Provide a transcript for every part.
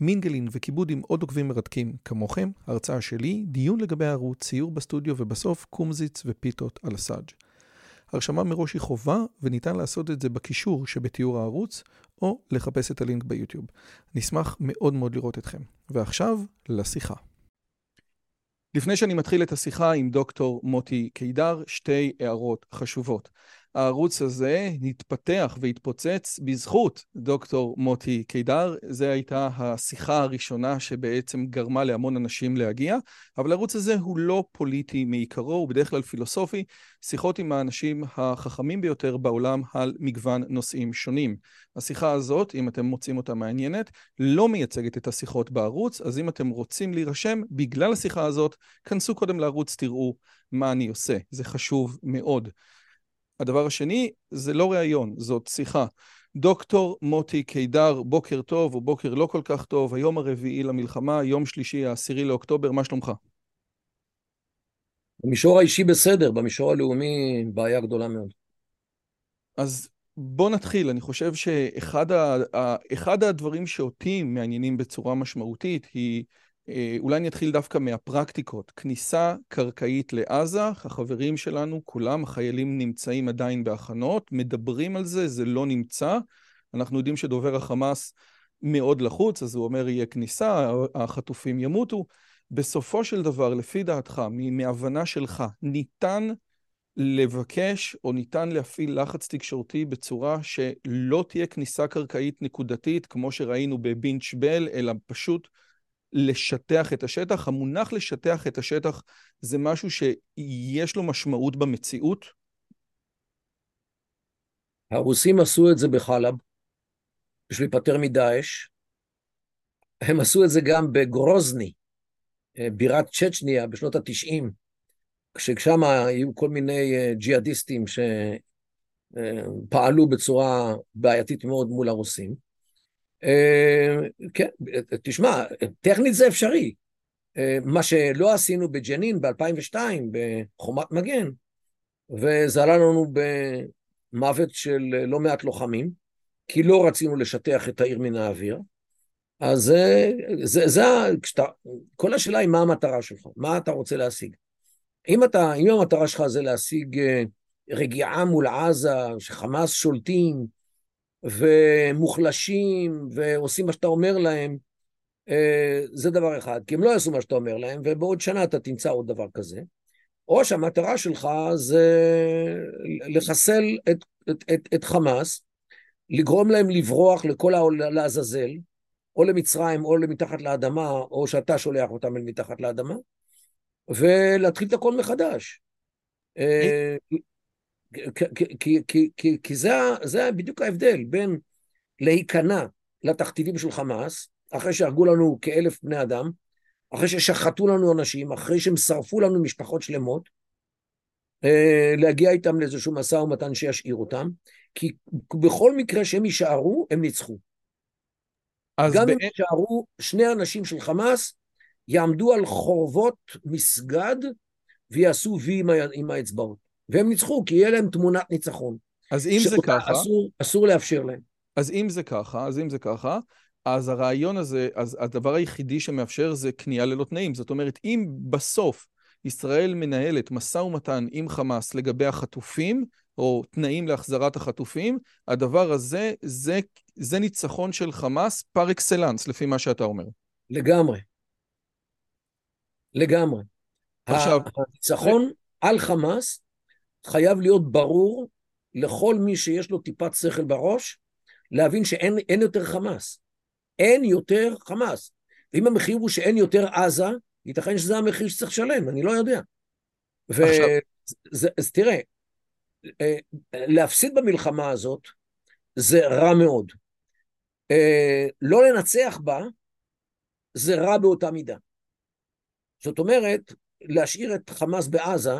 מינגלין וכיבוד עם עוד עוקבים מרתקים כמוכם, הרצאה שלי, דיון לגבי הערוץ, ציור בסטודיו ובסוף קומזיץ ופיתות על הסאג'. הרשמה מראש היא חובה וניתן לעשות את זה בקישור שבתיאור הערוץ או לחפש את הלינק ביוטיוב. נשמח מאוד מאוד לראות אתכם. ועכשיו, לשיחה. לפני שאני מתחיל את השיחה עם דוקטור מוטי קידר, שתי הערות חשובות. הערוץ הזה התפתח והתפוצץ בזכות דוקטור מוטי קידר. זו הייתה השיחה הראשונה שבעצם גרמה להמון אנשים להגיע, אבל הערוץ הזה הוא לא פוליטי מעיקרו, הוא בדרך כלל פילוסופי, שיחות עם האנשים החכמים ביותר בעולם על מגוון נושאים שונים. השיחה הזאת, אם אתם מוצאים אותה מעניינת, לא מייצגת את השיחות בערוץ, אז אם אתם רוצים להירשם בגלל השיחה הזאת, כנסו קודם לערוץ, תראו מה אני עושה. זה חשוב מאוד. הדבר השני, זה לא ראיון, זאת שיחה. דוקטור מוטי קידר, בוקר טוב או בוקר לא כל כך טוב, היום הרביעי למלחמה, יום שלישי, העשירי לאוקטובר, מה שלומך? במישור האישי בסדר, במישור הלאומי בעיה גדולה מאוד. אז בוא נתחיל, אני חושב שאחד הדברים שאותי מעניינים בצורה משמעותית היא אולי אני אתחיל דווקא מהפרקטיקות. כניסה קרקעית לעזה, החברים שלנו, כולם, החיילים נמצאים עדיין בהכנות, מדברים על זה, זה לא נמצא. אנחנו יודעים שדובר החמאס מאוד לחוץ, אז הוא אומר יהיה כניסה, החטופים ימותו. בסופו של דבר, לפי דעתך, מהבנה שלך, ניתן לבקש או ניתן להפעיל לחץ תקשורתי בצורה שלא תהיה כניסה קרקעית נקודתית, כמו שראינו בבינץ' בל, אלא פשוט לשטח את השטח. המונח לשטח את השטח זה משהו שיש לו משמעות במציאות? הרוסים עשו את זה בחלב, בשביל להיפטר מדאעש. הם עשו את זה גם בגרוזני, אה, בירת צ'צ'ניה בשנות התשעים, כששם היו כל מיני אה, ג'יהאדיסטים שפעלו אה, בצורה בעייתית מאוד מול הרוסים. אה, כן, תשמע, טכנית זה אפשרי. אה, מה שלא עשינו בג'נין ב-2002, בחומת מגן, וזה עלה לנו במוות של לא מעט לוחמים, כי לא רצינו לשטח את העיר מן האוויר. אז זה, זה, זה כשאתה, כל השאלה היא מה המטרה שלך, מה אתה רוצה להשיג. אם, אתה, אם המטרה שלך זה להשיג אה, רגיעה מול עזה, שחמאס שולטים, ומוחלשים ועושים מה שאתה אומר להם, אה, זה דבר אחד, כי הם לא יעשו מה שאתה אומר להם, ובעוד שנה אתה תמצא עוד דבר כזה. או שהמטרה שלך זה לחסל את, את, את, את חמאס, לגרום להם לברוח לכל העול, לעזאזל, או למצרים או למתחת לאדמה, או שאתה שולח אותם אל מתחת לאדמה, ולהתחיל את הכל מחדש. כי, כי, כי, כי זה, זה בדיוק ההבדל בין להיכנע לתכתיבים של חמאס, אחרי שהרגו לנו כאלף בני אדם, אחרי ששחטו לנו אנשים, אחרי שהם שרפו לנו משפחות שלמות, אה, להגיע איתם לאיזשהו משא ומתן שישאיר אותם, כי בכל מקרה שהם יישארו, הם ניצחו. גם אם יישארו שני אנשים של חמאס, יעמדו על חורבות מסגד ויעשו וי עם האצבעות. והם ניצחו, כי יהיה להם תמונת ניצחון. אז אם זה ככה... אסור, אסור לאפשר להם. אז אם זה ככה, אז אם זה ככה, אז הרעיון הזה, אז הדבר היחידי שמאפשר זה כניעה ללא תנאים. זאת אומרת, אם בסוף ישראל מנהלת משא ומתן עם חמאס לגבי החטופים, או תנאים להחזרת החטופים, הדבר הזה, זה, זה ניצחון של חמאס פר אקסלנס, לפי מה שאתה אומר. לגמרי. לגמרי. עכשיו... הניצחון על חמאס חייב להיות ברור לכל מי שיש לו טיפת שכל בראש, להבין שאין יותר חמאס. אין יותר חמאס. ואם המחיר הוא שאין יותר עזה, ייתכן שזה המחיר שצריך לשלם, אני לא יודע. אז תראה, אה, להפסיד במלחמה הזאת זה רע מאוד. אה, לא לנצח בה זה רע באותה מידה. זאת אומרת, להשאיר את חמאס בעזה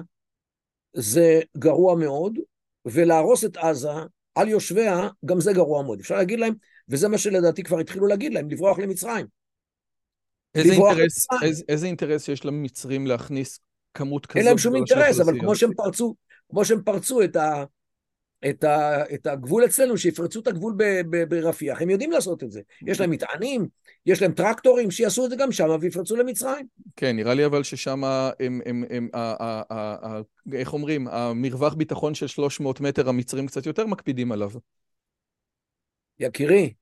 זה גרוע מאוד, ולהרוס את עזה על יושביה, גם זה גרוע מאוד. אפשר להגיד להם, וזה מה שלדעתי כבר התחילו להגיד להם, לברוח למצרים. איזה אינטרס, איזה, איזה אינטרס יש למצרים להכניס כמות כזאת? אין להם שום אינטרס, אבל כמו שהם פרצו, כמו שהם פרצו את, ה, את, ה, את הגבול אצלנו, שיפרצו את הגבול ברפיח, הם יודעים לעשות את זה. יש להם מטענים, יש להם טרקטורים, שיעשו את זה גם שם ויפרצו למצרים. כן, נראה לי אבל ששם הם, הם, הם, ה, ה, ה, ה, איך אומרים, המרווח ביטחון של 300 מטר, המצרים קצת יותר מקפידים עליו. יקירי,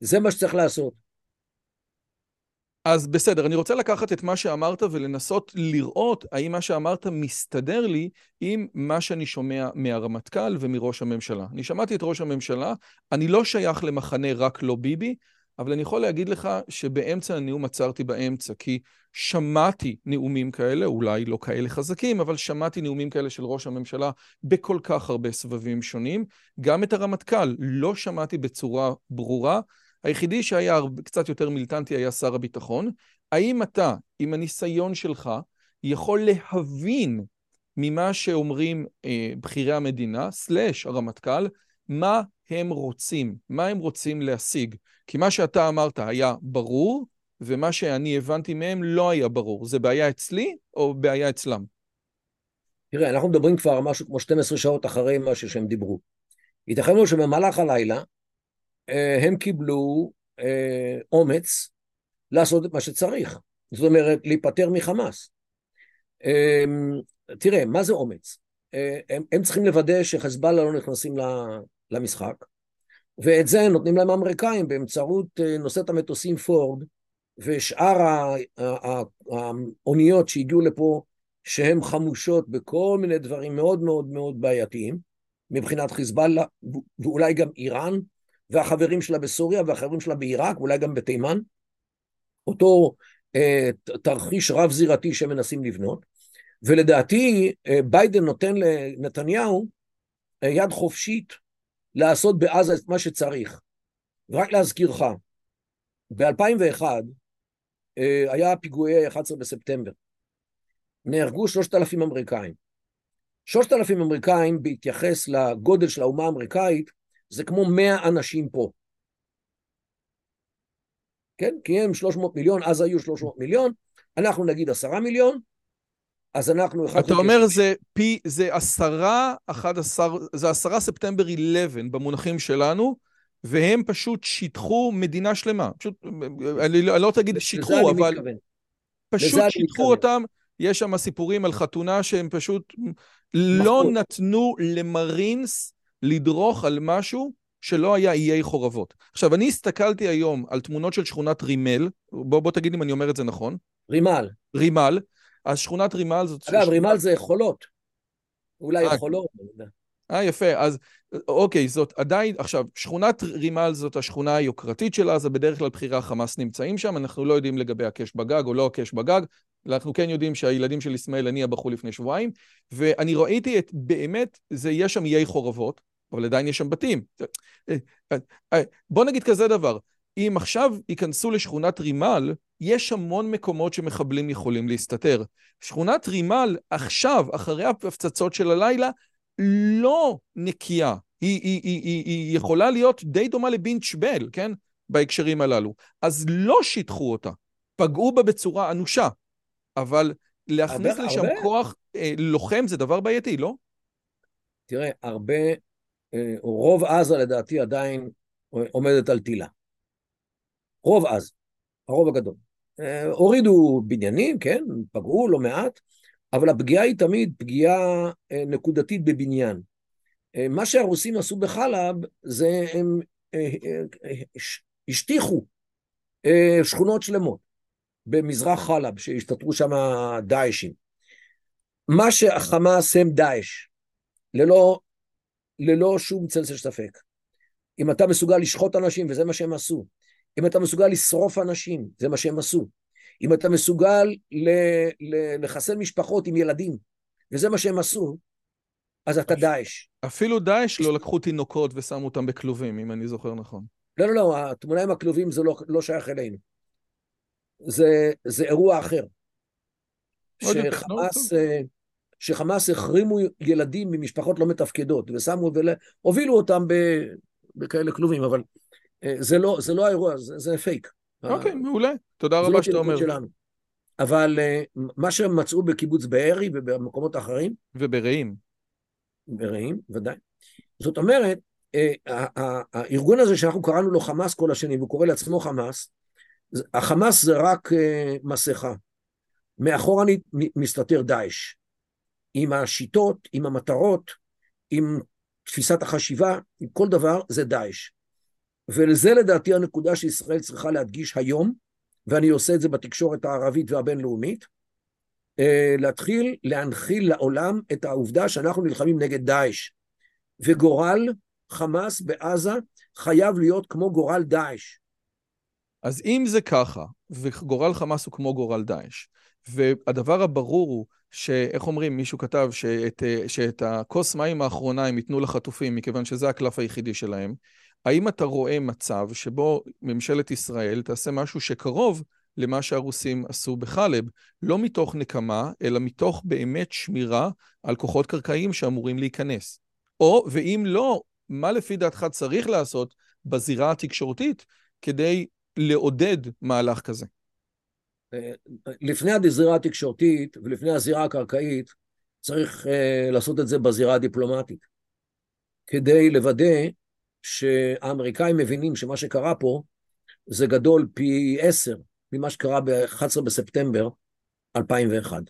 זה מה שצריך לעשות. אז בסדר, אני רוצה לקחת את מה שאמרת ולנסות לראות האם מה שאמרת מסתדר לי עם מה שאני שומע מהרמטכ"ל ומראש הממשלה. אני שמעתי את ראש הממשלה, אני לא שייך למחנה רק לא ביבי, אבל אני יכול להגיד לך שבאמצע הנאום עצרתי באמצע, כי שמעתי נאומים כאלה, אולי לא כאלה חזקים, אבל שמעתי נאומים כאלה של ראש הממשלה בכל כך הרבה סבבים שונים. גם את הרמטכ"ל לא שמעתי בצורה ברורה. היחידי שהיה קצת יותר מיליטנטי היה שר הביטחון. האם אתה, עם הניסיון שלך, יכול להבין ממה שאומרים אה, בכירי המדינה, סלאש הרמטכ"ל, מה הם רוצים, מה הם רוצים להשיג? כי מה שאתה אמרת היה ברור, ומה שאני הבנתי מהם לא היה ברור. זה בעיה אצלי או בעיה אצלם? תראה, אנחנו מדברים כבר משהו כמו 12 שעות אחרי מה שהם דיברו. ייתכן לו שבמהלך הלילה הם קיבלו אה, אומץ לעשות את מה שצריך. זאת אומרת, להיפטר מחמאס. אה, תראה, מה זה אומץ? הם, הם צריכים לוודא שחזבאללה לא נכנסים למשחק, ואת זה נותנים להם האמריקאים באמצעות נושאת המטוסים פורד ושאר האוניות שהגיעו לפה, שהן חמושות בכל מיני דברים מאוד מאוד מאוד בעייתיים, מבחינת חיזבאללה, ואולי גם איראן, והחברים שלה בסוריה והחברים שלה בעיראק, ואולי גם בתימן, אותו אה, תרחיש רב-זירתי שהם מנסים לבנות, ולדעתי אה, ביידן נותן לנתניהו אה, יד חופשית לעשות בעזה את מה שצריך. ורק להזכירך, ב-2001 אה, היה פיגועי 11 בספטמבר. נהרגו 3,000 אמריקאים. 3,000 אמריקאים, בהתייחס לגודל של האומה האמריקאית, זה כמו 100 אנשים פה. כן? כי הם 300 מיליון, אז היו 300 מיליון, אנחנו נגיד 10 מיליון, אז אנחנו... אתה אומר ש... זה פי, זה עשרה, אחד עשר, זה עשרה ספטמבר 11 במונחים שלנו, והם פשוט שיטחו מדינה שלמה. פשוט, אני, לא רוצה להגיד שיטחו, אבל... מתכוון. פשוט שיטחו אותם. יש שם סיפורים על חתונה שהם פשוט לא נתנו למרינס לדרוך על משהו שלא היה איי חורבות. עכשיו, אני הסתכלתי היום על תמונות של שכונת רימל, בוא, בוא תגיד אם אני אומר את זה נכון. רימל. רימל. אז שכונת רימל זאת... אגב, שכונת... רימל זה חולות. אולי אה, חולות, יודע. אה, יפה. אז אוקיי, זאת עדיין, עכשיו, שכונת רימל זאת השכונה היוקרתית שלה, זה בדרך כלל בכירי החמאס נמצאים שם, אנחנו לא יודעים לגבי הקש בגג או לא הקש בגג, אנחנו כן יודעים שהילדים של אסמאעיל הנייה בחרו לפני שבועיים, ואני ראיתי את, באמת, זה, יש שם איי חורבות, אבל עדיין יש שם בתים. בוא נגיד כזה דבר, אם עכשיו ייכנסו לשכונת רימל, יש המון מקומות שמחבלים יכולים להסתתר. שכונת רימל עכשיו, אחרי הפצצות של הלילה, לא נקייה. היא, היא, היא, היא, היא יכולה להיות די דומה לבינץ' בל, כן? בהקשרים הללו. אז לא שיטחו אותה, פגעו בה בצורה אנושה, אבל להכניס הרבה, לשם הרבה... כוח אה, לוחם זה דבר בעייתי, לא? תראה, הרבה, אה, רוב עזה לדעתי עדיין עומדת על טילה. רוב עזה, הרוב הגדול. אה, הורידו בניינים, כן, פגעו לא מעט, אבל הפגיעה היא תמיד פגיעה אה, נקודתית בבניין. מה שהרוסים עשו בחלב זה הם השטיחו שכונות שלמות במזרח חלב, שהשתתרו שם דאעשים. מה שהחמאס הם דאעש, ללא, ללא שום צל של ספק. אם אתה מסוגל לשחוט אנשים, וזה מה שהם עשו, אם אתה מסוגל לשרוף אנשים, זה מה שהם עשו. אם אתה מסוגל לחסל משפחות עם ילדים, וזה מה שהם עשו, אז אתה דאעש. אפילו דאעש לא לקחו תינוקות ושמו אותם בכלובים, אם אני זוכר נכון. לא, לא, לא, התמונה עם הכלובים זה לא, לא שייך אלינו. זה, זה אירוע אחר. שחמאס, אה, שחמאס החרימו ילדים ממשפחות לא מתפקדות, ושמו, והובילו אותם ב, בכאלה כלובים, אבל אה, זה לא, זה לא האירוע, זה, זה פייק. אוקיי, מעולה. תודה רבה לא שאתה אומר. שלנו. אבל אה, מה שהם מצאו בקיבוץ בארי ובמקומות אחרים... וברעים. ברעים, ודאי. זאת אומרת, אה, הארגון הזה שאנחנו קראנו לו חמאס כל השנים, והוא קורא לעצמו חמאס, החמאס זה רק מסכה. מאחורנית מסתתר דאעש. עם השיטות, עם המטרות, עם תפיסת החשיבה, עם כל דבר, זה דאעש. ולזה לדעתי הנקודה שישראל צריכה להדגיש היום, ואני עושה את זה בתקשורת הערבית והבינלאומית, אה, להתחיל להנחיל לעולם את העובדה שאנחנו נלחמים נגד דאעש. וגורל חמאס בעזה חייב להיות כמו גורל דאעש. אז אם זה ככה, וגורל חמאס הוא כמו גורל דאעש, והדבר הברור הוא שאיך אומרים, מישהו כתב שאת, שאת הכוס מים האחרונה הם ייתנו לחטופים, מכיוון שזה הקלף היחידי שלהם. האם אתה רואה מצב שבו ממשלת ישראל תעשה משהו שקרוב למה שהרוסים עשו בחלב, לא מתוך נקמה, אלא מתוך באמת שמירה על כוחות קרקעיים שאמורים להיכנס? או, ואם לא, מה לפי דעתך צריך לעשות בזירה התקשורתית כדי לעודד מהלך כזה? לפני הזירה התקשורתית ולפני הזירה הקרקעית, צריך uh, לעשות את זה בזירה הדיפלומטית, כדי לוודא שהאמריקאים מבינים שמה שקרה פה זה גדול פי עשר ממה שקרה ב-11 בספטמבר 2001.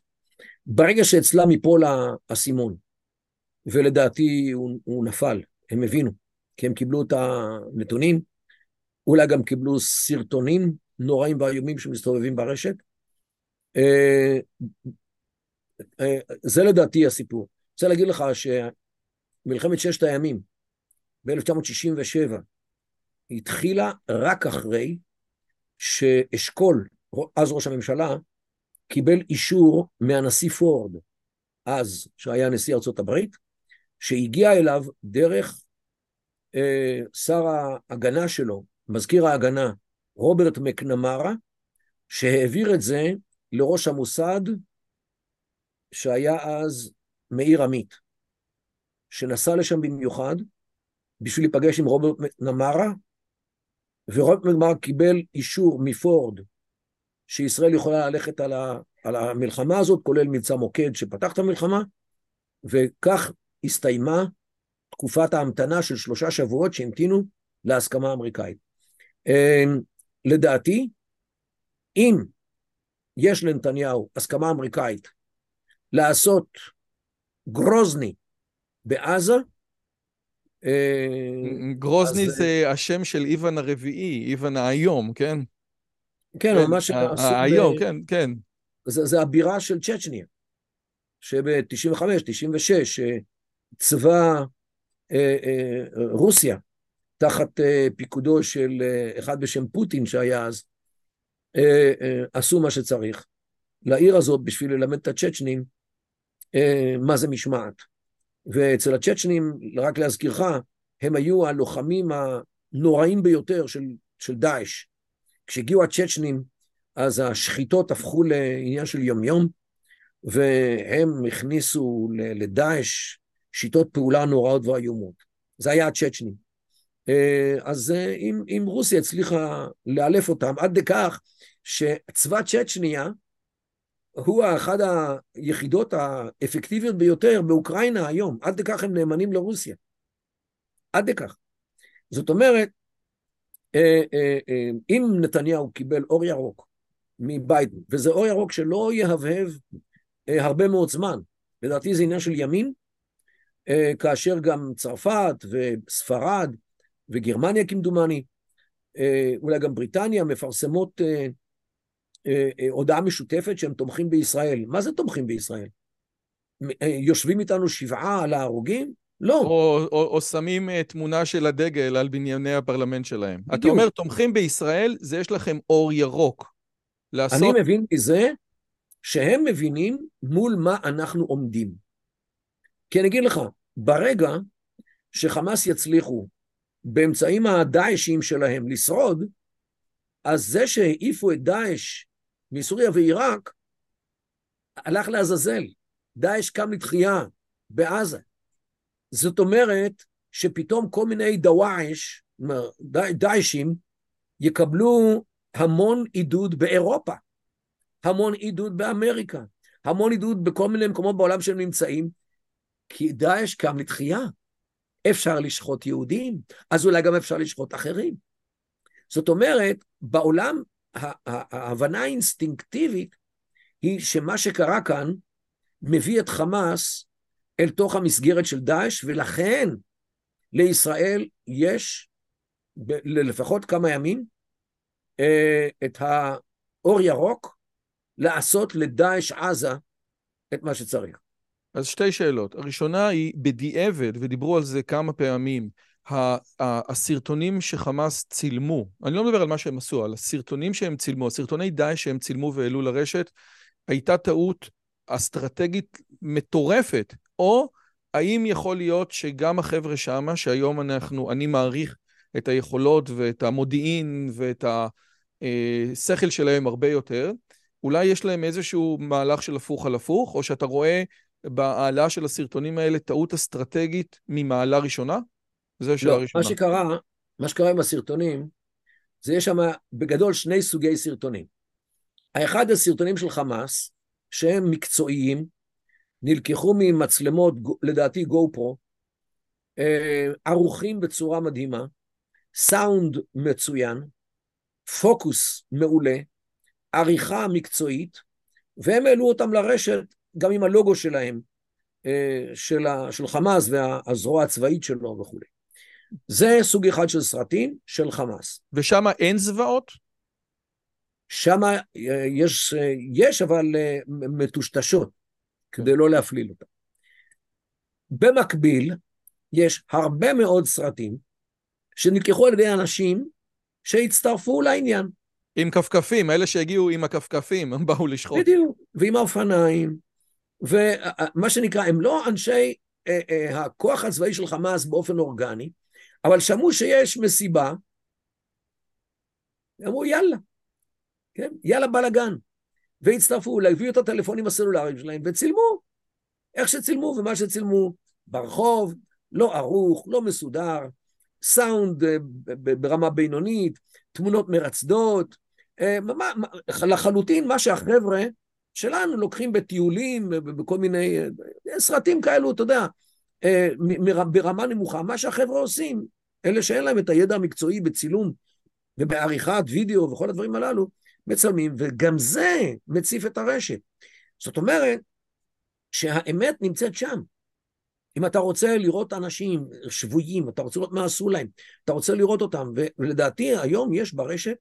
ברגע שאצלם ייפול האסימון, ולדעתי הוא, הוא נפל, הם הבינו, כי הם קיבלו את הנתונים, אולי גם קיבלו סרטונים נוראים ואיומים שמסתובבים ברשת. אה, אה, זה לדעתי הסיפור. אני רוצה להגיד לך שמלחמת ששת הימים ב-1967 התחילה רק אחרי שאשכול, אז ראש הממשלה, קיבל אישור מהנשיא פורד, אז, שהיה נשיא ארצות הברית, שהגיע אליו דרך אה, שר ההגנה שלו, מזכיר ההגנה, רוברט מקנמרה, שהעביר את זה לראש המוסד, שהיה אז מאיר עמית, שנסע לשם במיוחד בשביל להיפגש עם רוברט מקנמרה, ורוברט מקנמרה קיבל אישור מפורד שישראל יכולה ללכת על, ה, על המלחמה הזאת, כולל מבצע מוקד שפתח את המלחמה, וכך הסתיימה תקופת ההמתנה של שלושה שבועות שהמתינו להסכמה האמריקאית. לדעתי, אם יש לנתניהו הסכמה אמריקאית לעשות גרוזני בעזה, אה, גרוזני אז... זה השם של איוון הרביעי, איוון האיום, כן? כן, כן מה שעשו... האיום, כן, כן. זה, זה הבירה של צ'צ'ניה, שב-95, 96, צבא אה, אה, רוסיה תחת אה, פיקודו של אה, אחד בשם פוטין שהיה אז, אה, עשו מה שצריך לעיר הזאת בשביל ללמד את הצ'צ'נים מה זה משמעת. ואצל הצ'צ'נים, רק להזכירך, הם היו הלוחמים הנוראים ביותר של, של דאעש. כשהגיעו הצ'צ'נים, אז השחיטות הפכו לעניין של יומיום, והם הכניסו לדאעש שיטות פעולה נוראות ואיומות. זה היה הצ'צ'נים. אה, אז אה, אם, אם רוסיה הצליחה לאלף אותם עד לכך שצבא צ'צ'ניה הוא אחת היחידות האפקטיביות ביותר באוקראינה היום, עד לכך הם נאמנים לרוסיה. עד לכך. זאת אומרת, אה, אם נתניהו קיבל אור ירוק מביידן, וזה אור ירוק שלא יהבהב הרבה מאוד זמן, לדעתי זה עניין של ימים, כאשר גם צרפת וספרד וגרמניה כמדומני, אה, אולי גם בריטניה, מפרסמות אה, אה, הודעה משותפת שהם תומכים בישראל. מה זה תומכים בישראל? יושבים איתנו שבעה על ההרוגים? לא. או, או, או שמים תמונה של הדגל על בנייני הפרלמנט שלהם. בדיוק. אתה אומר, תומכים בישראל, זה יש לכם אור ירוק. לעשות... אני מבין מזה שהם מבינים מול מה אנחנו עומדים. כי אני אגיד לך, ברגע שחמאס יצליחו באמצעים הדאעשים שלהם לשרוד, אז זה שהעיפו את דאעש מסוריה ועיראק, הלך לעזאזל. דאעש קם לתחייה בעזה. זאת אומרת שפתאום כל מיני דוואעש, דאעשים, יקבלו המון עידוד באירופה, המון עידוד באמריקה, המון עידוד בכל מיני מקומות בעולם שהם נמצאים, כי דאעש קם לתחייה. אפשר לשחוט יהודים, אז אולי גם אפשר לשחוט אחרים. זאת אומרת, בעולם ההבנה האינסטינקטיבית היא שמה שקרה כאן מביא את חמאס אל תוך המסגרת של דאעש, ולכן לישראל יש לפחות כמה ימים אה, את האור ירוק לעשות לדאעש עזה את מה שצריך. אז שתי שאלות. הראשונה היא בדיעבד, ודיברו על זה כמה פעמים, הסרטונים שחמאס צילמו, אני לא מדבר על מה שהם עשו, על הסרטונים שהם צילמו, הסרטוני דאעש שהם צילמו והעלו לרשת, הייתה טעות אסטרטגית מטורפת, או האם יכול להיות שגם החבר'ה שמה, שהיום אנחנו, אני מעריך את היכולות ואת המודיעין ואת השכל שלהם הרבה יותר, אולי יש להם איזשהו מהלך של הפוך על הפוך, או שאתה רואה בהעלאה של הסרטונים האלה טעות אסטרטגית ממעלה ראשונה? זו שאלה לא, ראשונה. מה שקרה, מה שקרה עם הסרטונים, זה יש שם בגדול שני סוגי סרטונים. האחד הסרטונים של חמאס, שהם מקצועיים, נלקחו ממצלמות, לדעתי גו פרו, אה, ערוכים בצורה מדהימה, סאונד מצוין, פוקוס מעולה, עריכה מקצועית, והם העלו אותם לרשת גם עם הלוגו שלהם, אה, של, ה, של חמאס והזרוע הצבאית שלו וכולי. זה סוג אחד של סרטים של חמאס. ושם אין זוועות? שם אה, יש, אה, יש אבל מטושטשות, כדי לא להפליל אותם. במקביל, יש הרבה מאוד סרטים שנלקחו על ידי אנשים שהצטרפו לעניין. עם כפכפים, אלה שהגיעו עם הכפכפים, הם באו לשחוט. בדיוק, ועם האופניים, ומה שנקרא, הם לא אנשי אה, אה, הכוח הצבאי של חמאס באופן אורגני, אבל שמעו שיש מסיבה, אמרו יאללה, כן? יאללה בלאגן. והצטרפו, הביאו את הטלפונים הסלולריים שלהם וצילמו. איך שצילמו ומה שצילמו, ברחוב, לא ערוך, לא מסודר, סאונד אה, ברמה בינונית, תמונות מרצדות, אה, לחלוטין מה שהחבר'ה שלנו לוקחים בטיולים, בכל מיני אה, סרטים כאלו, אתה יודע, ברמה נמוכה, מה שהחבר'ה עושים, אלה שאין להם את הידע המקצועי בצילום ובעריכת וידאו וכל הדברים הללו, מצלמים, וגם זה מציף את הרשת. זאת אומרת שהאמת נמצאת שם. אם אתה רוצה לראות אנשים שבויים, אתה רוצה לראות מה עשו להם, אתה רוצה לראות אותם, ולדעתי היום יש ברשת, אה,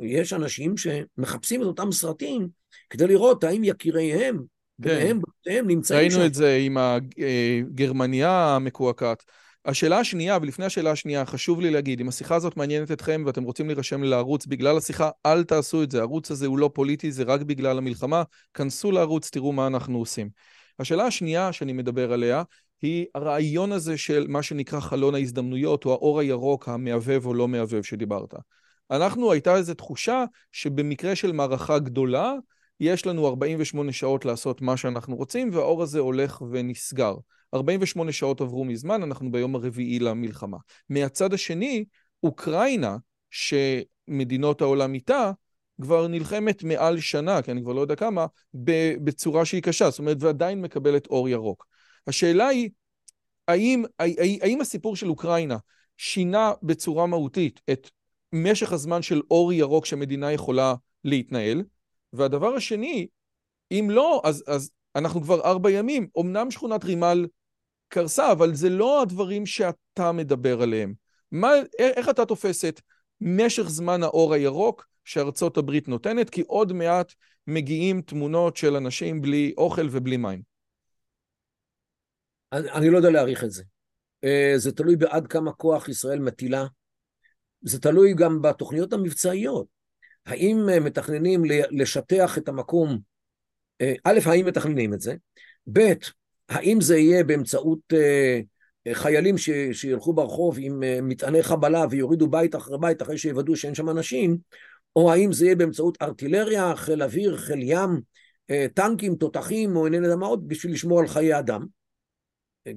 יש אנשים שמחפשים את אותם סרטים כדי לראות האם יקיריהם, בניהם, כן. נמצאים ראינו שם. ראינו את זה עם הגרמניה אה, המקועקעת. השאלה השנייה, ולפני השאלה השנייה, חשוב לי להגיד, אם השיחה הזאת מעניינת אתכם ואתם רוצים להירשם לערוץ בגלל השיחה, אל תעשו את זה. הערוץ הזה הוא לא פוליטי, זה רק בגלל המלחמה. כנסו לערוץ, תראו מה אנחנו עושים. השאלה השנייה שאני מדבר עליה, היא הרעיון הזה של מה שנקרא חלון ההזדמנויות, או האור הירוק המהבהב או לא מהבהב שדיברת. אנחנו, הייתה איזו תחושה שבמקרה של מערכה גדולה, יש לנו 48 שעות לעשות מה שאנחנו רוצים, והאור הזה הולך ונסגר. 48 שעות עברו מזמן, אנחנו ביום הרביעי למלחמה. מהצד השני, אוקראינה, שמדינות העולם איתה, כבר נלחמת מעל שנה, כי אני כבר לא יודע כמה, בצורה שהיא קשה, זאת אומרת, ועדיין מקבלת אור ירוק. השאלה היא, האם, האם הסיפור של אוקראינה שינה בצורה מהותית את משך הזמן של אור ירוק שמדינה יכולה להתנהל? והדבר השני, אם לא, אז, אז אנחנו כבר ארבע ימים. אמנם שכונת רימל קרסה, אבל זה לא הדברים שאתה מדבר עליהם. מה, איך אתה תופס את משך זמן האור הירוק שארצות הברית נותנת? כי עוד מעט מגיעים תמונות של אנשים בלי אוכל ובלי מים. אני, אני לא יודע להעריך את זה. אה, זה תלוי בעד כמה כוח ישראל מטילה. זה תלוי גם בתוכניות המבצעיות. האם אה, מתכננים לשטח את המקום, אה, א', האם מתכננים את זה? ב', האם זה יהיה באמצעות אה, חיילים ש, שילכו ברחוב עם מטעני חבלה ויורידו בית אחרי בית אחרי שיוודאו שאין שם אנשים, או האם זה יהיה באמצעות ארטילריה, חיל אוויר, חיל ים, טנקים, תותחים, או אינני יודע עוד, בשביל לשמור על חיי אדם.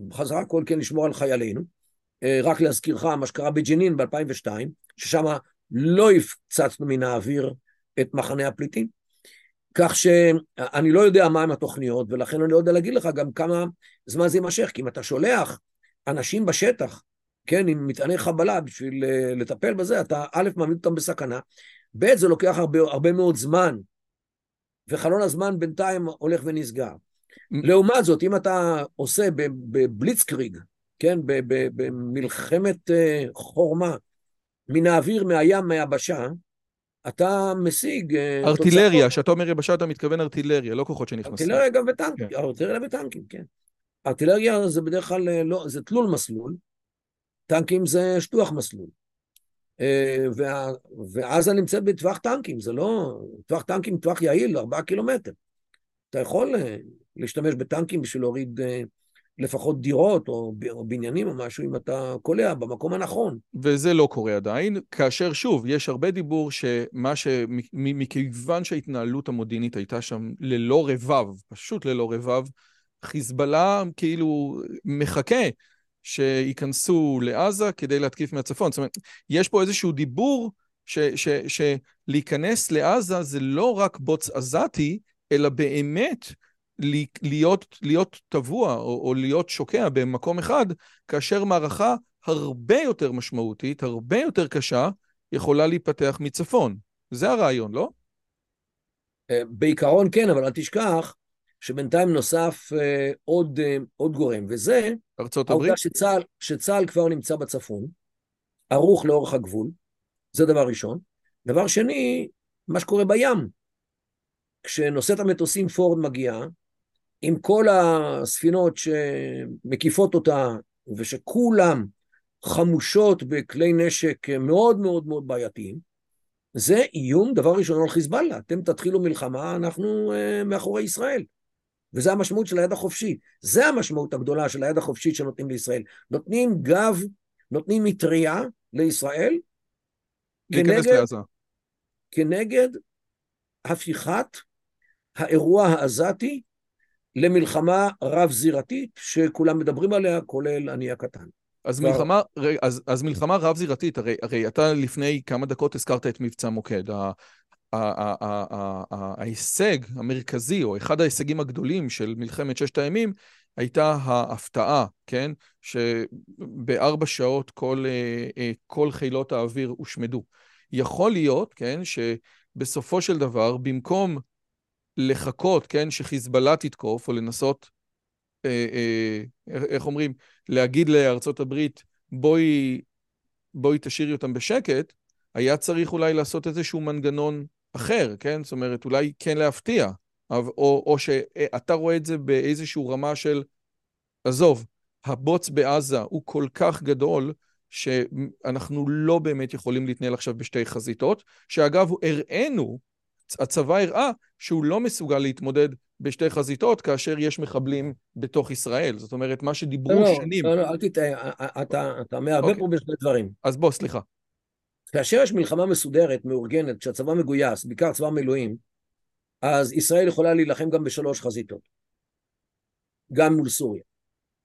בחזרה כל כן לשמור על חיילינו. רק להזכירך, מה שקרה בג'נין ב-2002, ששם לא הפצצנו מן האוויר את מחנה הפליטים. כך שאני לא יודע מהם התוכניות, ולכן אני לא יודע להגיד לך גם כמה זמן זה יימשך, כי אם אתה שולח אנשים בשטח, כן, עם מטעני חבלה בשביל אה, לטפל בזה, אתה א', מעמיד אותם בסכנה, ב', זה לוקח הרבה, הרבה מאוד זמן, וחלון הזמן בינתיים הולך ונסגר. לעומת זאת, אם אתה עושה בבליצקריג, כן, במלחמת אה, חורמה, מן האוויר, מהים, מהיבשה, אתה משיג... אה, ארטילריה, כשאתה אומר יבשה אתה מתכוון ארטילריה, לא כוחות שנכנסים. ארטילריה גם בטנקים, כן. ארטילריה בטנקים, כן. ארטילריה זה בדרך כלל, אה, לא, זה תלול מסלול, טנקים זה שטוח מסלול. אה, ועזה נמצאת בטווח טנקים, זה לא... טווח טנקים טווח יעיל, ארבעה קילומטר. אתה יכול להשתמש בטנקים בשביל להוריד לפחות דירות או, בניינים או משהו, אם אתה קולע במקום הנכון. וזה לא קורה עדיין, כאשר שוב, יש הרבה דיבור שמה ש... מכיוון שההתנהלות המודיעינית הייתה שם ללא רבב, פשוט ללא רבב, חיזבאללה כאילו מחכה שייכנסו לעזה כדי להתקיף מהצפון. זאת אומרת, יש פה איזשהו דיבור שלהיכנס לעזה זה לא רק בוץ עזתי, אלא באמת להיות, להיות טבוע או, או להיות שוקע במקום אחד, כאשר מערכה הרבה יותר משמעותית, הרבה יותר קשה, יכולה להיפתח מצפון. זה הרעיון, לא? אה, בעיקרון כן, אבל אל תשכח שבינתיים נוסף אה, עוד, אה, עוד גורם, וזה ארצות הברית? העובדה שצה"ל, שצה"ל כבר נמצא בצפון, ערוך לאורך הגבול, זה דבר ראשון. דבר שני, מה שקורה בים. כשנושאת המטוסים פורד מגיעה, עם כל הספינות שמקיפות אותה, ושכולם חמושות בכלי נשק מאוד מאוד מאוד בעייתיים, זה איום, דבר ראשון, על חיזבאללה. אתם תתחילו מלחמה, אנחנו uh, מאחורי ישראל. וזה המשמעות של היד החופשית. זה המשמעות הגדולה של היד החופשית שנותנים לישראל. נותנים גב, נותנים מטריה לישראל, כנגד, כנגד הפיכת האירוע העזתי למלחמה רב-זירתית שכולם מדברים עליה, כולל אני הקטן. אז מלחמה, אז, אז מלחמה רב-זירתית, הרי, הרי אתה לפני כמה דקות הזכרת את מבצע מוקד. ההישג המרכזי, או אחד ההישגים הגדולים של מלחמת ששת הימים, הייתה ההפתעה, כן? שבארבע שעות כל, אה, אה, כל חילות האוויר הושמדו. יכול להיות, כן, שבסופו של דבר, במקום לחכות, כן, שחיזבאללה תתקוף, או לנסות, אה, אה, איך אומרים, להגיד לארצות הברית, בואי, בואי תשאירי אותם בשקט, היה צריך אולי לעשות איזשהו מנגנון אחר, כן? זאת אומרת, אולי כן להפתיע, או, או שאתה רואה את זה באיזושהי רמה של, עזוב, הבוץ בעזה הוא כל כך גדול, שאנחנו לא באמת יכולים להתנהל עכשיו בשתי חזיתות, שאגב, הראינו הצבא הראה שהוא לא מסוגל להתמודד בשתי חזיתות כאשר יש מחבלים בתוך ישראל. זאת אומרת, מה שדיברו לא, שנים... לא, לא, אל תטעה, אתה, אתה מערבב אוקיי. פה בשני דברים. אז בוא, סליחה. כאשר יש מלחמה מסודרת, מאורגנת, כשהצבא מגויס, בעיקר צבא מילואים, אז ישראל יכולה להילחם גם בשלוש חזיתות. גם מול סוריה,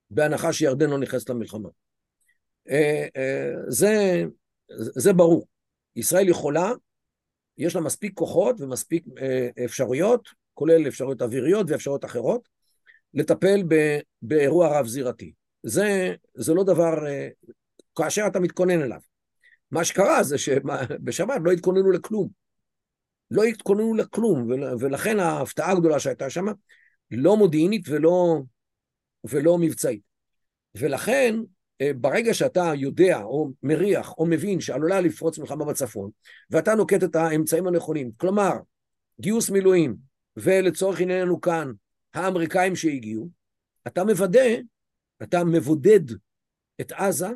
בהנחה שירדן לא נכנסת למלחמה. אה, אה, זה, זה ברור. ישראל יכולה יש לה מספיק כוחות ומספיק אה, אפשרויות, כולל אפשרויות אוויריות ואפשרויות אחרות, לטפל ב, באירוע רב-זירתי. זה, זה לא דבר, אה, כאשר אתה מתכונן אליו. מה שקרה זה שבשבת לא התכוננו לכלום. לא התכוננו לכלום, ולכן ההפתעה הגדולה שהייתה שם, לא מודיעינית ולא, ולא מבצעית. ולכן ברגע שאתה יודע או מריח או מבין שעלולה לפרוץ מלחמה בצפון, ואתה נוקט את האמצעים הנכונים, כלומר, גיוס מילואים, ולצורך ענייננו כאן, האמריקאים שהגיעו, אתה מוודא, אתה מבודד את עזה,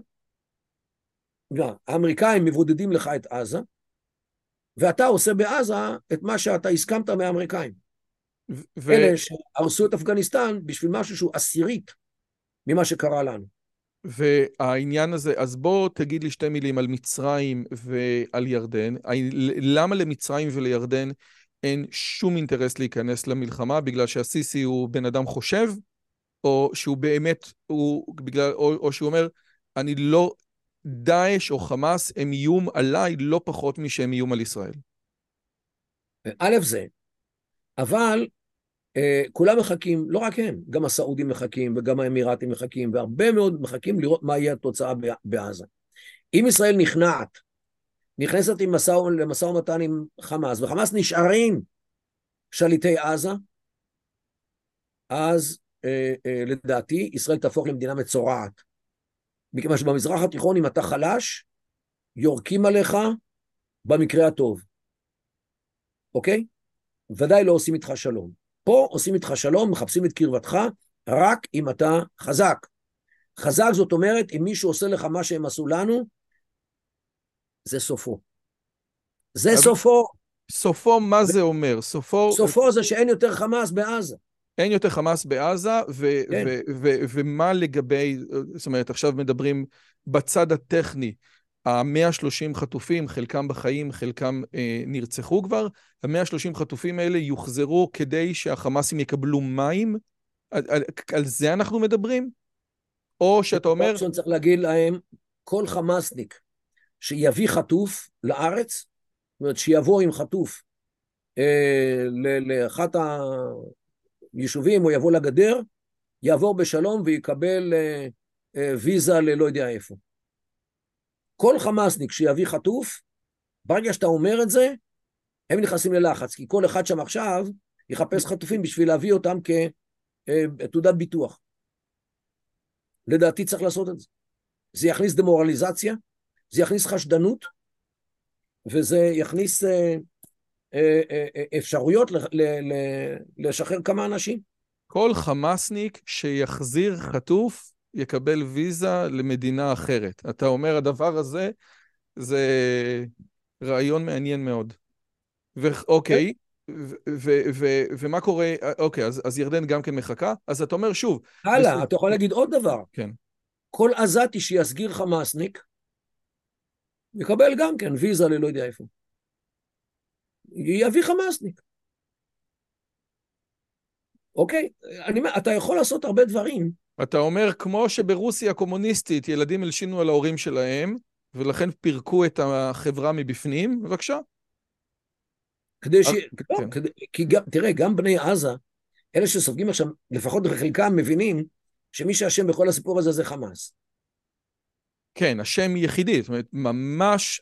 לא, האמריקאים מבודדים לך את עזה, ואתה עושה בעזה את מה שאתה הסכמת מהאמריקאים. ו... אלה שהרסו את אפגניסטן בשביל משהו שהוא עשירית ממה שקרה לנו. והעניין הזה, אז בוא תגיד לי שתי מילים על מצרים ועל ירדן. למה למצרים ולירדן אין שום אינטרס להיכנס למלחמה בגלל שהסיסי הוא בן אדם חושב, או שהוא באמת, הוא בגלל, או, או שהוא אומר, אני לא, דאעש או חמאס הם איום עליי לא פחות משהם איום על ישראל. א' זה, אבל כולם מחכים, לא רק הם, גם הסעודים מחכים וגם האמירתים מחכים, והרבה מאוד מחכים לראות מה יהיה התוצאה בעזה. אם ישראל נכנעת, נכנסת מסע, למשא ומתן עם חמאס, וחמאס נשארים שליטי עזה, אז אה, אה, לדעתי ישראל תהפוך למדינה מצורעת. מכיוון שבמזרח התיכון אם אתה חלש, יורקים עליך במקרה הטוב, אוקיי? ודאי לא עושים איתך שלום. פה עושים איתך שלום, מחפשים את קרבתך, רק אם אתה חזק. חזק זאת אומרת, אם מישהו עושה לך מה שהם עשו לנו, זה סופו. זה סופו. סופו, מה זה אומר? סופו... סופו זה שאין יותר חמאס בעזה. אין יותר חמאס בעזה, ו- כן. ו- ו- ומה לגבי, זאת אומרת, עכשיו מדברים בצד הטכני, ה-130 חטופים, חלקם בחיים, חלקם אה, נרצחו כבר, ה-130 חטופים האלה יוחזרו כדי שהחמאסים יקבלו מים? על, על, על זה אנחנו מדברים? או שאתה אומר... צריך להגיד להם, כל חמאסניק שיביא חטוף לארץ, זאת אומרת שיבוא עם חטוף אה, לאחת היישובים או יבוא לגדר, יעבור בשלום ויקבל אה, אה, ויזה ללא יודע איפה. כל חמאסניק שיביא חטוף, ברגע שאתה אומר את זה, הם נכנסים ללחץ, כי כל אחד שם עכשיו יחפש חטופים בשביל להביא אותם כתעודת ביטוח. לדעתי צריך לעשות את זה. זה יכניס דמורליזציה, זה יכניס חשדנות, וזה יכניס אה, אה, אה, אפשרויות לשחרר כמה אנשים. כל חמאסניק שיחזיר חטוף יקבל ויזה למדינה אחרת. אתה אומר, הדבר הזה זה רעיון מעניין מאוד. ואוקיי, ומה קורה, אוקיי, אז, אז ירדן גם כן מחכה, אז אתה אומר שוב... הלאה, בסוף... אתה יכול להגיד עוד דבר. כן. כל עזתי שיסגיר חמאסניק, יקבל גם כן ויזה ללא יודע איפה. יביא חמאסניק. אוקיי? אני אתה יכול לעשות הרבה דברים. אתה אומר, כמו שברוסיה הקומוניסטית ילדים הלשינו על ההורים שלהם, ולכן פירקו את החברה מבפנים, בבקשה. כדי ש... לא, כן. כדי... כי גם, תראה, גם בני עזה, אלה שסופגים עכשיו, לפחות בחלקם מבינים שמי שאשם בכל הסיפור הזה זה חמאס. כן, השם יחידי, זאת אומרת, ממש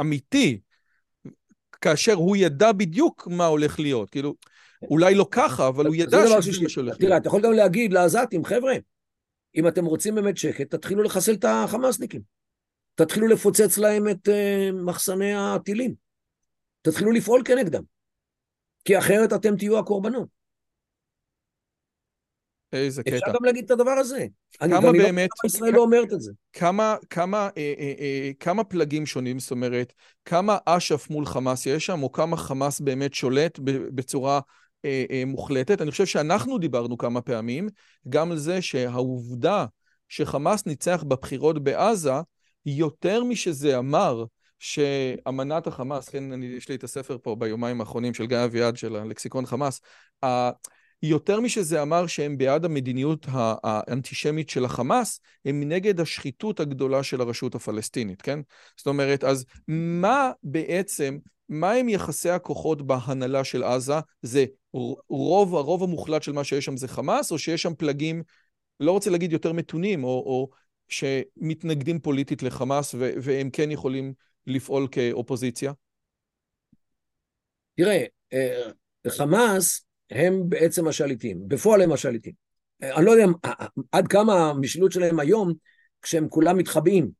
אמיתי, כאשר הוא ידע בדיוק מה הולך להיות. כאילו, אולי לא ככה, אבל הוא ידע שזה מה שהולך. תראה, אתה יכול גם להגיד לעזתים, חבר'ה, אם אתם רוצים באמת שקט, תתחילו לחסל את החמאסניקים. תתחילו לפוצץ להם את uh, מחסני הטילים. תתחילו לפעול כנגדם. כי אחרת אתם תהיו הקורבנות. איזה קטע. אפשר גם להגיד את הדבר הזה. כמה אני, באמת... לא ישראל לא אומרת את זה. כמה, כמה, אה, אה, אה, כמה פלגים שונים, זאת אומרת, כמה אש"ף מול חמאס יש שם, או כמה חמאס באמת שולט בצורה אה, אה, מוחלטת? אני חושב שאנחנו דיברנו כמה פעמים גם על זה שהעובדה שחמאס ניצח בבחירות בעזה, יותר משזה אמר שאמנת החמאס, כן, אני, יש לי את הספר פה ביומיים האחרונים של גיא אביעד של הלקסיקון חמאס, יותר משזה אמר שהם בעד המדיניות האנטישמית של החמאס, הם נגד השחיתות הגדולה של הרשות הפלסטינית, כן? זאת אומרת, אז מה בעצם, מה הם יחסי הכוחות בהנהלה של עזה? זה רוב, הרוב המוחלט של מה שיש שם זה חמאס, או שיש שם פלגים, לא רוצה להגיד יותר מתונים, או, או שמתנגדים פוליטית לחמאס, והם כן יכולים לפעול כאופוזיציה? תראה, אה, חמאס הם בעצם השליטים, בפועל הם השליטים. אני לא יודע עד כמה המשילות שלהם היום, כשהם כולם מתחבאים,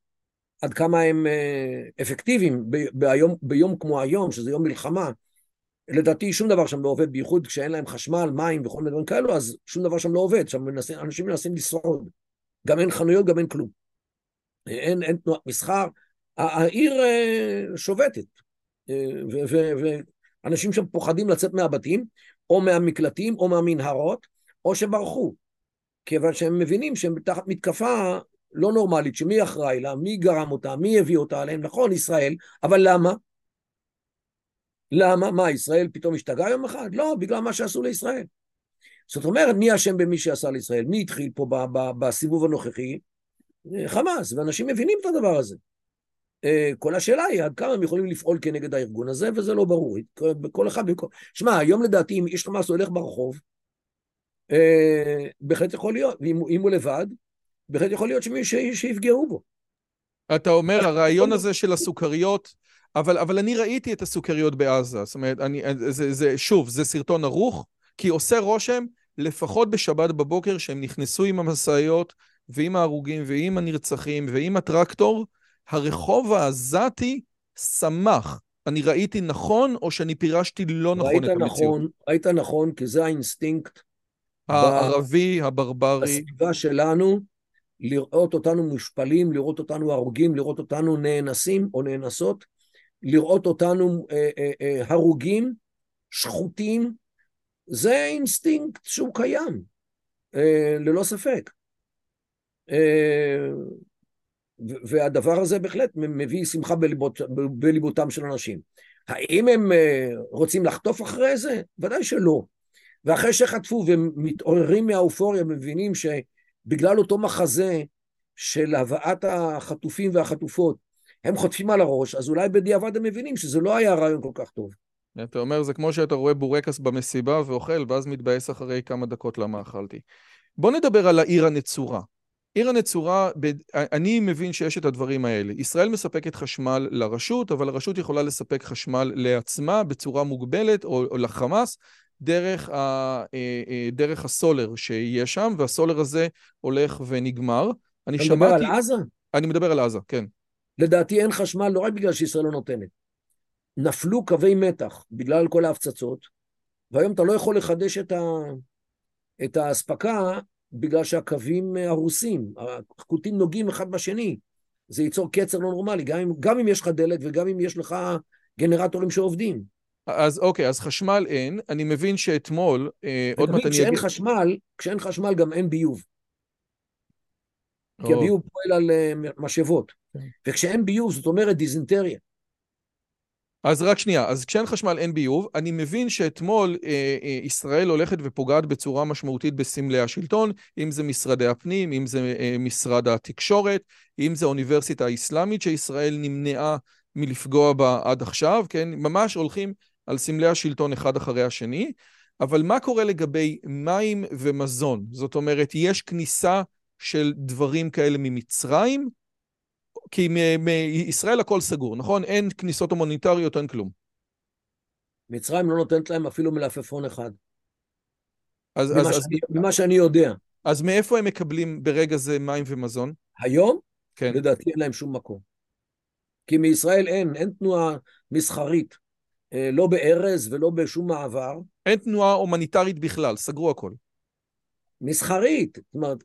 עד כמה הם אה, אפקטיביים ביום, ביום כמו היום, שזה יום מלחמה. לדעתי שום דבר שם לא עובד, בייחוד כשאין להם חשמל, מים וכל מיני דברים כאלו, אז שום דבר שם לא עובד, שם מנסים, אנשים מנסים לשרוד. גם אין חנויות, גם אין כלום. אין, אין תנועת מסחר, העיר אה, שובתת, אה, ואנשים שם פוחדים לצאת מהבתים, או מהמקלטים, או מהמנהרות, או שברחו. כיוון שהם מבינים שהם תחת מתקפה לא נורמלית, שמי אחראי לה, מי גרם אותה, מי הביא אותה עליהם, נכון, ישראל, אבל למה? למה? מה, ישראל פתאום השתגעה יום אחד? לא, בגלל מה שעשו לישראל. זאת אומרת, מי אשם במי שעשה לישראל? מי התחיל פה בסיבוב הנוכחי? חמאס, ואנשים מבינים את הדבר הזה. אה, כל השאלה היא עד כמה הם יכולים לפעול כנגד הארגון הזה, וזה לא ברור. כל אחד במקום... שמע, היום לדעתי, אם איש חמאס הולך ברחוב, אה, בהחלט יכול להיות, ואם הוא לבד, בהחלט יכול להיות שמישהו שיפגעו בו. אתה אומר, הרעיון הזה של הסוכריות, אבל, אבל אני ראיתי את הסוכריות בעזה, זאת אומרת, אני, זה, זה, שוב, זה סרטון ערוך, כי עושה רושם, לפחות בשבת בבוקר, שהם נכנסו עם המשאיות, ועם ההרוגים, ועם הנרצחים, ועם הטרקטור, הרחוב העזתי שמח. אני ראיתי נכון, או שאני פירשתי לא נכון את המציאות? נכון, ראית נכון, כי זה האינסטינקט. הערבי, הברברי. בסביבה שלנו, לראות אותנו מושפלים, לראות אותנו הרוגים, לראות אותנו נאנסים או נאנסות, לראות אותנו אה, אה, אה, הרוגים, שחוטים, זה אינסטינקט שהוא קיים, ללא ספק. והדבר הזה בהחלט מביא שמחה בליבות, בליבותם של אנשים. האם הם רוצים לחטוף אחרי זה? ודאי שלא. ואחרי שחטפו ומתעוררים מהאופוריה, מבינים שבגלל אותו מחזה של הבאת החטופים והחטופות, הם חוטפים על הראש, אז אולי בדיעבד הם מבינים שזה לא היה רעיון כל כך טוב. אתה אומר, זה כמו שאתה רואה בורקס במסיבה ואוכל, ואז מתבאס אחרי כמה דקות למה אכלתי. בוא נדבר על העיר הנצורה. עיר הנצורה, אני מבין שיש את הדברים האלה. ישראל מספקת חשמל לרשות, אבל הרשות יכולה לספק חשמל לעצמה בצורה מוגבלת, או, או לחמאס, דרך, ה, אה, אה, דרך הסולר שיש שם, והסולר הזה הולך ונגמר. אני אתה שמעתי... מדבר על עזה? אני מדבר על עזה, כן. לדעתי אין חשמל לא רק בגלל שישראל לא נותנת. נפלו קווי מתח בגלל כל ההפצצות, והיום אתה לא יכול לחדש את, ה... את האספקה בגלל שהקווים הרוסים, החוטים נוגעים אחד בשני. זה ייצור קצר לא נורמלי, גם אם, גם אם יש לך דלק וגם אם יש לך גנרטורים שעובדים. אז אוקיי, אז חשמל אין. אני מבין שאתמול, אה, עוד מעט אני אגיד... כשאין חשמל, כשאין חשמל גם אין ביוב. כי הביוב פועל על אה, משאבות. כן. וכשאין ביוב, זאת אומרת דיזנטריה. אז רק שנייה, אז כשאין חשמל אין ביוב, אני מבין שאתמול אה, אה, ישראל הולכת ופוגעת בצורה משמעותית בסמלי השלטון, אם זה משרדי הפנים, אם זה אה, משרד התקשורת, אם זה האוניברסיטה האסלאמית שישראל נמנעה מלפגוע בה עד עכשיו, כן? ממש הולכים על סמלי השלטון אחד אחרי השני, אבל מה קורה לגבי מים ומזון? זאת אומרת, יש כניסה של דברים כאלה ממצרים, כי מישראל הכל סגור, נכון? אין כניסות הומניטריות, אין כלום. מצרים לא נותנת להם אפילו מלפפון אחד. אז, ממה, אז, שאני, אז, ממה שאני יודע. אז מאיפה הם מקבלים ברגע זה מים ומזון? היום? כן. לדעתי אין להם שום מקום. כי מישראל אין, אין תנועה מסחרית, אה, לא בארז ולא בשום מעבר. אין תנועה הומניטרית בכלל, סגרו הכל. מסחרית, זאת אומרת,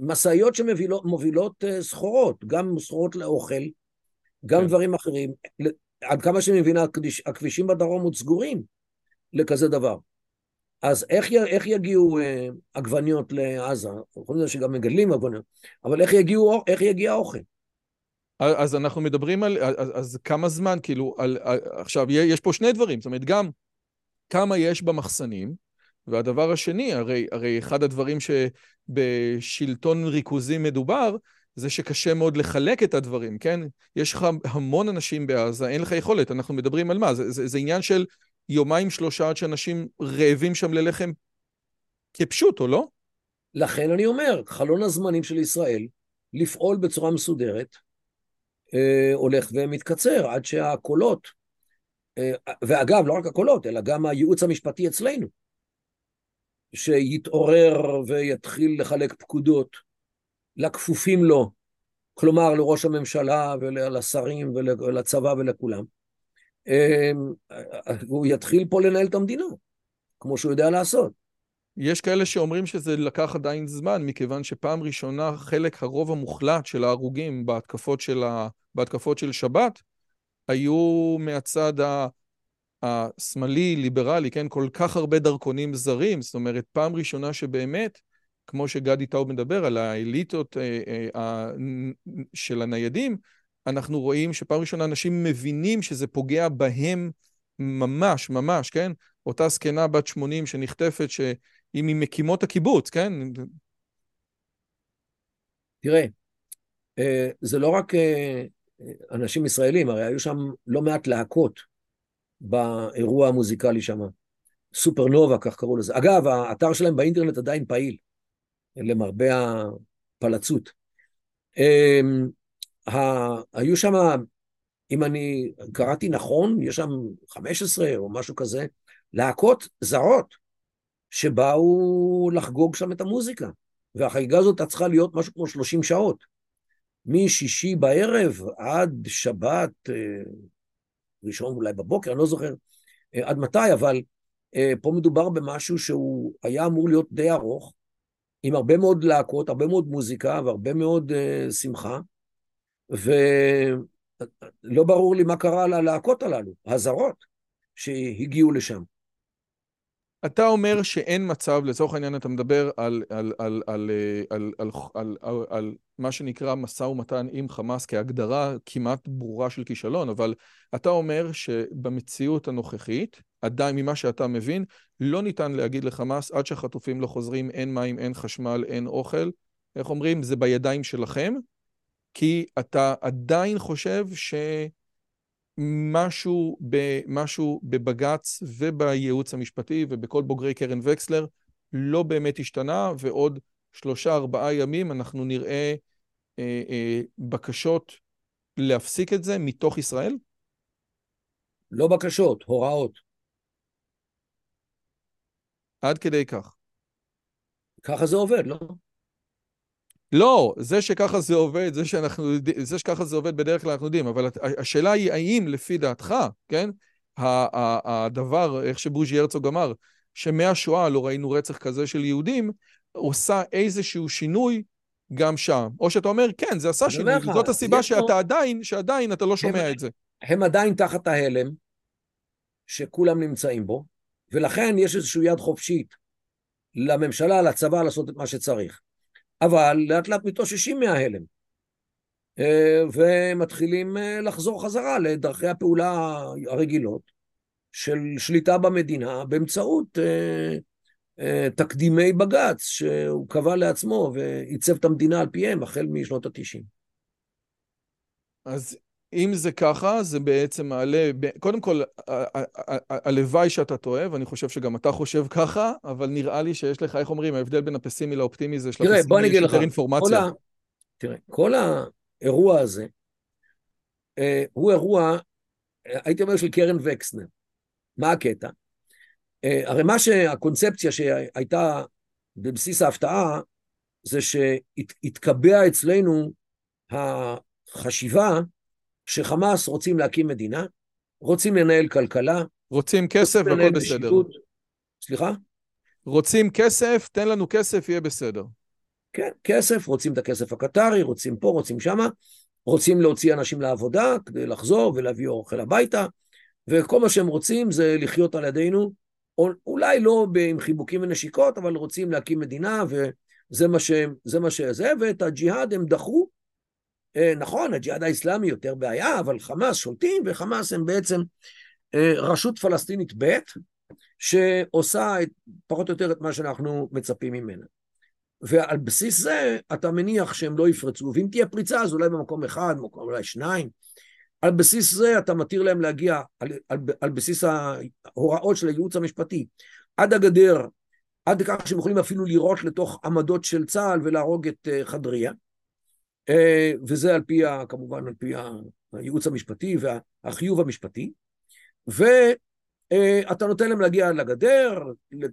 משאיות שמובילות אה, סחורות, גם סחורות לאוכל, גם כן. דברים אחרים. עד כמה שאני מבין, הכבישים בדרום עוד סגורים לכזה דבר. אז איך, איך יגיעו אה, עגבניות לעזה? יכול להיות שגם מגדלים עגבניות, אבל איך, יגיעו, איך יגיע האוכל? אז אנחנו מדברים על, אז, אז כמה זמן, כאילו, על, על, עכשיו, יש פה שני דברים, זאת אומרת, גם כמה יש במחסנים, והדבר השני, הרי, הרי אחד הדברים שבשלטון ריכוזי מדובר, זה שקשה מאוד לחלק את הדברים, כן? יש לך המון אנשים בעזה, אין לך יכולת, אנחנו מדברים על מה? זה, זה, זה עניין של יומיים שלושה עד שאנשים רעבים שם ללחם כפשוט, או לא? לכן אני אומר, חלון הזמנים של ישראל לפעול בצורה מסודרת אה, הולך ומתקצר עד שהקולות, אה, ואגב, לא רק הקולות, אלא גם הייעוץ המשפטי אצלנו, שיתעורר ויתחיל לחלק פקודות לכפופים לו, כלומר לראש הממשלה ולשרים ולצבא ולכולם. אמ, הוא יתחיל פה לנהל את המדינה, כמו שהוא יודע לעשות. יש כאלה שאומרים שזה לקח עדיין זמן, מכיוון שפעם ראשונה חלק הרוב המוחלט של ההרוגים בהתקפות של, ה... בהתקפות של שבת היו מהצד ה... השמאלי, ליברלי, כן? כל כך הרבה דרכונים זרים, זאת אומרת, פעם ראשונה שבאמת, כמו שגדי טאוב מדבר על האליטות אה, אה, של הניידים, אנחנו רואים שפעם ראשונה אנשים מבינים שזה פוגע בהם ממש, ממש, כן? אותה זקנה בת 80 שנחטפת, שהיא ממקימות הקיבוץ, כן? תראה, אה, זה לא רק אה, אנשים ישראלים, הרי היו שם לא מעט להקות באירוע המוזיקלי שם. סופרנובה, כך קראו לזה. אגב, האתר שלהם באינטרנט עדיין פעיל, למרבה הפלצות. אמ, היו שם, אם אני קראתי נכון, יש שם 15 או משהו כזה, להקות זרות שבאו לחגוג שם את המוזיקה. והחגיגה הזאת צריכה להיות משהו כמו 30 שעות. משישי בערב עד שבת, אה, ראשון אולי בבוקר, אני לא זוכר אה, עד מתי, אבל אה, פה מדובר במשהו שהוא היה אמור להיות די ארוך, עם הרבה מאוד להקות, הרבה מאוד מוזיקה והרבה מאוד שמחה, ולא ברור לי מה קרה ללהקות הללו, הזרות, שהגיעו לשם. אתה אומר שאין מצב, לצורך העניין אתה מדבר על על, על, על, אה, על, על, על, על, על מה שנקרא משא ומתן עם חמאס כהגדרה כמעט ברורה של כישלון, אבל אתה אומר שבמציאות הנוכחית, עדיין ממה שאתה מבין, לא ניתן להגיד לחמאס עד שהחטופים לא חוזרים, אין מים, אין חשמל, אין אוכל. איך אומרים? זה בידיים שלכם, כי אתה עדיין חושב ש... משהו, משהו בבג"ץ ובייעוץ המשפטי ובכל בוגרי קרן וקסלר לא באמת השתנה, ועוד שלושה ארבעה ימים אנחנו נראה אה, אה, בקשות להפסיק את זה מתוך ישראל? לא בקשות, הוראות. עד כדי כך. ככה זה עובד, לא? לא, זה שככה זה עובד, זה, שאנחנו, זה שככה זה עובד בדרך כלל אנחנו יודעים, אבל השאלה היא האם לפי דעתך, כן, הדבר, איך שבוז'י הרצוג אמר, שמהשואה לא ראינו רצח כזה של יהודים, עושה איזשהו שינוי גם שם. או שאתה אומר, כן, זה עשה שינוי, לך, זאת הסיבה שאתה פה... עדיין, שעדיין אתה לא שומע הם, את זה. הם עדיין תחת ההלם שכולם נמצאים בו, ולכן יש איזושהי יד חופשית לממשלה, לצבא, לעשות את מה שצריך. אבל לאט לאט מתאוששים מההלם, אה, ומתחילים אה, לחזור חזרה לדרכי הפעולה הרגילות של שליטה במדינה באמצעות אה, תקדימי בג"ץ שהוא קבע לעצמו ועיצב את המדינה על פיהם החל משנות התשעים. אז אם זה ככה, זה בעצם מעלה, קודם כל, הלוואי שאתה טועה, ואני חושב שגם אתה חושב ככה, אבל נראה לי שיש לך, איך אומרים, ההבדל בין הפסימי לאופטימי זה שלפסימי יש יותר אינפורמציה. ה... תראה, כל האירוע הזה אה, הוא אירוע, הייתי אומר, של קרן וקסנר. מה הקטע? אה, הרי מה שהקונספציה שהייתה בבסיס ההפתעה, זה שהתקבע אצלנו החשיבה שחמאס רוצים להקים מדינה, רוצים לנהל כלכלה. רוצים כסף והכל בסדר. בשיטות. סליחה? רוצים כסף, תן לנו כסף, יהיה בסדר. כן, כסף, רוצים את הכסף הקטרי, רוצים פה, רוצים שמה, רוצים להוציא אנשים לעבודה כדי לחזור ולהביא אוכל הביתה, וכל מה שהם רוצים זה לחיות על ידינו, או, אולי לא עם חיבוקים ונשיקות, אבל רוצים להקים מדינה, וזה מה שהם, זה מה שזה, ואת הג'יהאד הם דחו נכון, הג'יהאד האיסלאמי יותר בעיה, אבל חמאס שולטים, וחמאס הם בעצם אה, רשות פלסטינית ב', שעושה את, פחות או יותר את מה שאנחנו מצפים ממנה. ועל בסיס זה אתה מניח שהם לא יפרצו, ואם תהיה פריצה אז אולי במקום אחד, במקום אולי שניים. על בסיס זה אתה מתיר להם להגיע, על, על, על בסיס ההוראות של הייעוץ המשפטי, עד הגדר, עד כך שהם יכולים אפילו לירות לתוך עמדות של צה"ל ולהרוג את uh, חדריה. אה, וזה על פי, כמובן, על פי הייעוץ המשפטי והחיוב המשפטי, ואתה נותן להם להגיע לגדר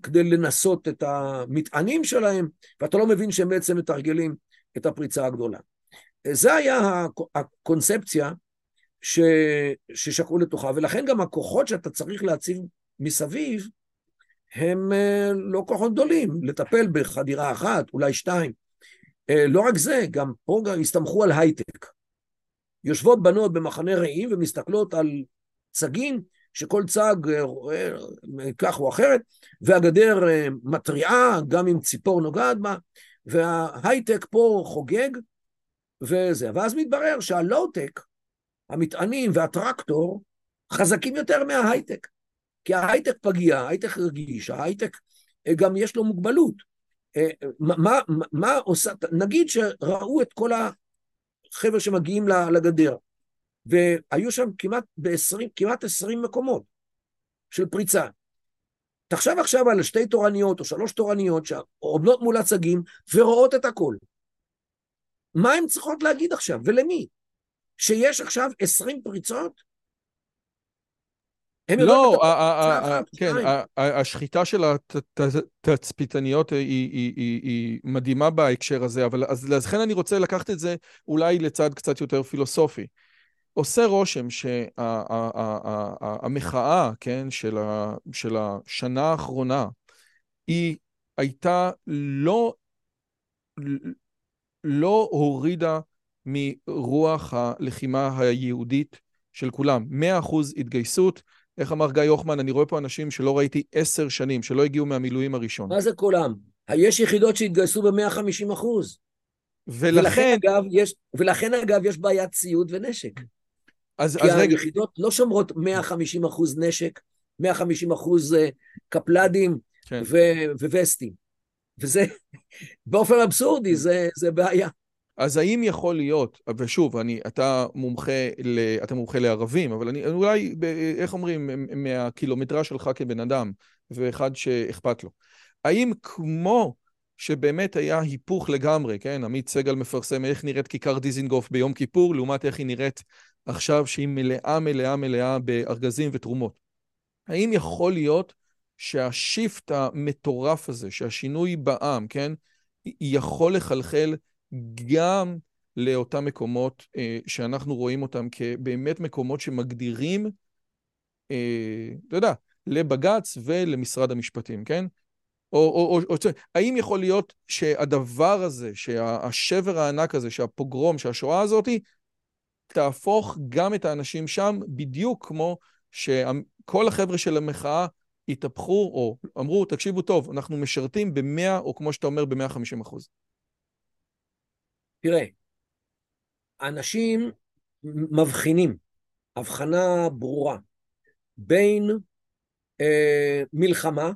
כדי לנסות את המטענים שלהם, ואתה לא מבין שהם בעצם מתרגלים את הפריצה הגדולה. זה היה הקונספציה ש... ששקעו לתוכה, ולכן גם הכוחות שאתה צריך להציב מסביב, הם אה, לא כוחות גדולים, לטפל בחדירה אחת, אולי שתיים. אה, לא רק זה, גם פה גם הסתמכו על הייטק. יושבות בנות במחנה רעים ומסתכלות על צגים שכל צג אה, רואה כך או אחרת, והגדר אה, מתריעה גם אם ציפור נוגעת בה, וההייטק פה חוגג, וזה. ואז מתברר שהלואו-טק, המטענים והטרקטור, חזקים יותר מההייטק. כי ההייטק פגיע, ההייטק רגיש, ההייטק גם יש לו מוגבלות. מה, מה, מה עושה, נגיד שראו את כל החבר'ה שמגיעים לגדר, והיו שם כמעט ב-20, כמעט 20 מקומות של פריצה. תחשב עכשיו על שתי תורניות או שלוש תורניות שעומדות מול הצגים ורואות את הכל. מה הן צריכות להגיד עכשיו ולמי? שיש עכשיו עשרים פריצות? לא, כן, השחיטה של התצפיתניות היא מדהימה בהקשר הזה, אבל אז לכן אני רוצה לקחת את זה אולי לצד קצת יותר פילוסופי. עושה רושם שהמחאה, כן, של השנה האחרונה, היא הייתה לא, לא הורידה מרוח הלחימה היהודית של כולם. מאה אחוז התגייסות. איך אמר גיא הוחמן, אני רואה פה אנשים שלא ראיתי עשר שנים, שלא הגיעו מהמילואים הראשון. מה זה כולם? יש יחידות שהתגייסו ב-150 אחוז. ולכן... ולכן אגב, יש, ולכן אגב יש בעיית ציוד ונשק. אז, כי אז רגע... היחידות לא שומרות 150 אחוז נשק, 150 אחוז אה, קפלדים כן. ו- ווסטים. וזה, באופן אבסורדי, זה, זה בעיה. אז האם יכול להיות, ושוב, אני, אתה מומחה, ל, אתה מומחה לערבים, אבל אני אולי, איך אומרים, מהקילומטרה שלך כבן אדם, ואחד שאכפת לו. האם כמו שבאמת היה היפוך לגמרי, כן? עמית סגל מפרסם איך נראית כיכר דיזינגוף ביום כיפור, לעומת איך היא נראית עכשיו שהיא מלאה מלאה מלאה בארגזים ותרומות. האם יכול להיות שהשיפט המטורף הזה, שהשינוי בעם, כן, יכול לחלחל גם לאותם מקומות אה, שאנחנו רואים אותם כבאמת מקומות שמגדירים, אה, אתה יודע, לבג"ץ ולמשרד המשפטים, כן? או, או, או, או, האם יכול להיות שהדבר הזה, שהשבר הענק הזה, שהפוגרום, שהשואה הזאתי, תהפוך גם את האנשים שם בדיוק כמו שכל החבר'ה של המחאה התהפכו או אמרו, תקשיבו טוב, אנחנו משרתים ב-100 או כמו שאתה אומר, ב-150 אחוז. תראה, אנשים מבחינים, הבחנה ברורה, בין אה, מלחמה,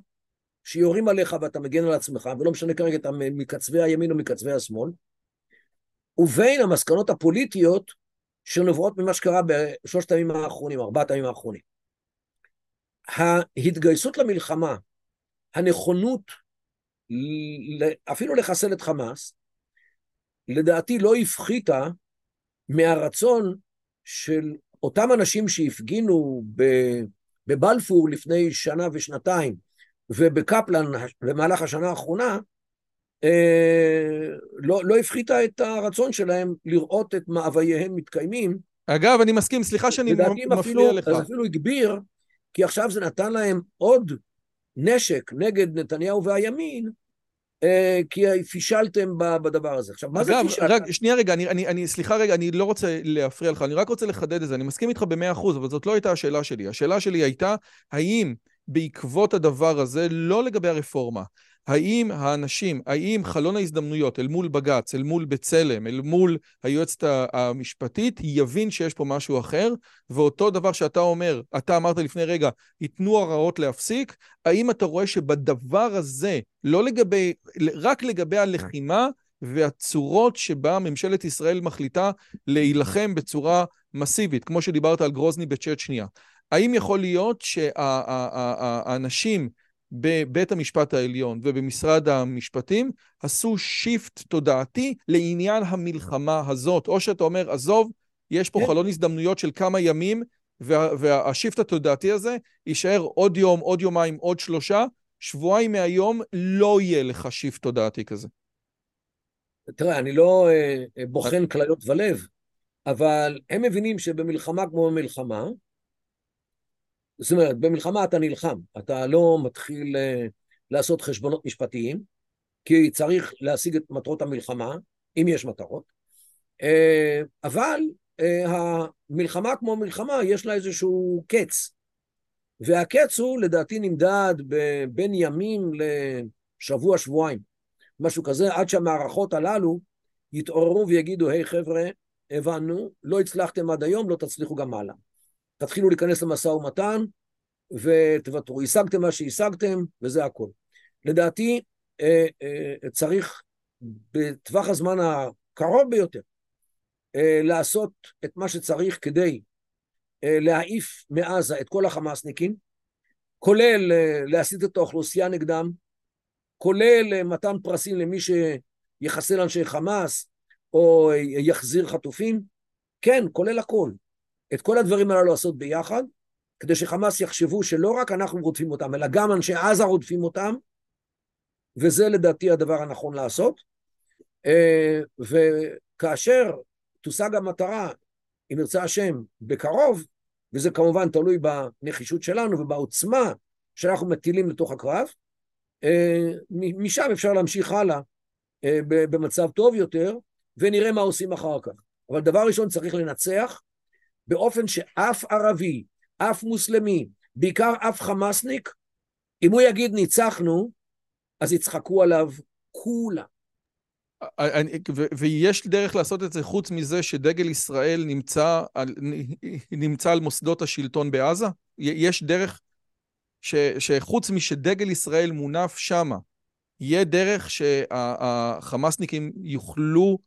שיורים עליך ואתה מגן על עצמך, ולא משנה כרגע אתה מקצווי הימין או מקצווי השמאל, ובין המסקנות הפוליטיות שנובעות ממה שקרה בשלושת הימים האחרונים, ארבעת הימים האחרונים. ההתגייסות למלחמה, הנכונות אפילו לחסל את חמאס, לדעתי לא הפחיתה מהרצון של אותם אנשים שהפגינו בבלפור לפני שנה ושנתיים ובקפלן במהלך השנה האחרונה, אה, לא, לא הפחיתה את הרצון שלהם לראות את מאווייהם מתקיימים. אגב, אני מסכים, סליחה שאני מפריע אפילו, לך. אז אפילו הגביר, כי עכשיו זה נתן להם עוד נשק נגד נתניהו והימין, כי פישלתם בדבר הזה. עכשיו, מה זה פישלת? אגב, שנייה רגע, אני, אני, אני, סליחה רגע, אני לא רוצה להפריע לך, אני רק רוצה לחדד את זה, אני מסכים איתך במאה אחוז, אבל זאת לא הייתה השאלה שלי. השאלה שלי הייתה, האם בעקבות הדבר הזה, לא לגבי הרפורמה, האם האנשים, האם חלון ההזדמנויות אל מול בג"ץ, אל מול בצלם, אל מול היועצת המשפטית, יבין שיש פה משהו אחר, ואותו דבר שאתה אומר, אתה אמרת לפני רגע, ייתנו הרעות להפסיק, האם אתה רואה שבדבר הזה, לא לגבי, רק לגבי הלחימה והצורות שבה ממשלת ישראל מחליטה להילחם בצורה מסיבית, כמו שדיברת על גרוזני בצ'צ'ניה, האם יכול להיות שהאנשים בבית המשפט העליון ובמשרד המשפטים עשו shift תודעתי לעניין המלחמה הזאת, או שאתה אומר, עזוב, יש פה כן. חלון הזדמנויות של כמה ימים, וה, וה shift התודעתי הזה יישאר עוד יום, עוד יומיים, עוד שלושה, שבועיים מהיום לא יהיה לך shift תודעתי כזה. תראה, אני לא אה, בוחן כליות ולב, אבל הם מבינים שבמלחמה כמו במלחמה, זאת אומרת, במלחמה אתה נלחם, אתה לא מתחיל uh, לעשות חשבונות משפטיים, כי צריך להשיג את מטרות המלחמה, אם יש מטרות, uh, אבל uh, המלחמה כמו מלחמה, יש לה איזשהו קץ. והקץ הוא, לדעתי, נמדד בין ימים לשבוע-שבועיים, משהו כזה, עד שהמערכות הללו יתעוררו ויגידו, היי hey, חבר'ה, הבנו, לא הצלחתם עד היום, לא תצליחו גם הלאה. תתחילו להיכנס למשא ומתן, ותוותרו. השגתם מה שהשגתם, וזה הכל. לדעתי, אה, אה, צריך בטווח הזמן הקרוב ביותר אה, לעשות את מה שצריך כדי להעיף מעזה את כל החמאסניקים, כולל להסיט את האוכלוסייה נגדם, כולל מתן פרסים למי שיחסל אנשי חמאס או יחזיר חטופים, כן, כולל הכל. את כל הדברים הללו לעשות ביחד, כדי שחמאס יחשבו שלא רק אנחנו רודפים אותם, אלא גם אנשי עזה רודפים אותם, וזה לדעתי הדבר הנכון לעשות. אה, וכאשר תושג המטרה, אם ירצה השם, בקרוב, וזה כמובן תלוי בנחישות שלנו ובעוצמה שאנחנו מטילים לתוך הקרב, אה, משם אפשר להמשיך הלאה אה, במצב טוב יותר, ונראה מה עושים אחר כך. אבל דבר ראשון צריך לנצח באופן שאף ערבי, אף מוסלמי, בעיקר אף חמאסניק, אם הוא יגיד ניצחנו, אז יצחקו עליו כולם. ויש דרך לעשות את זה חוץ מזה שדגל ישראל נמצא על, נמצא על מוסדות השלטון בעזה? יש דרך ש, שחוץ משדגל ישראל מונף שמה, יהיה דרך שהחמאסניקים יוכלו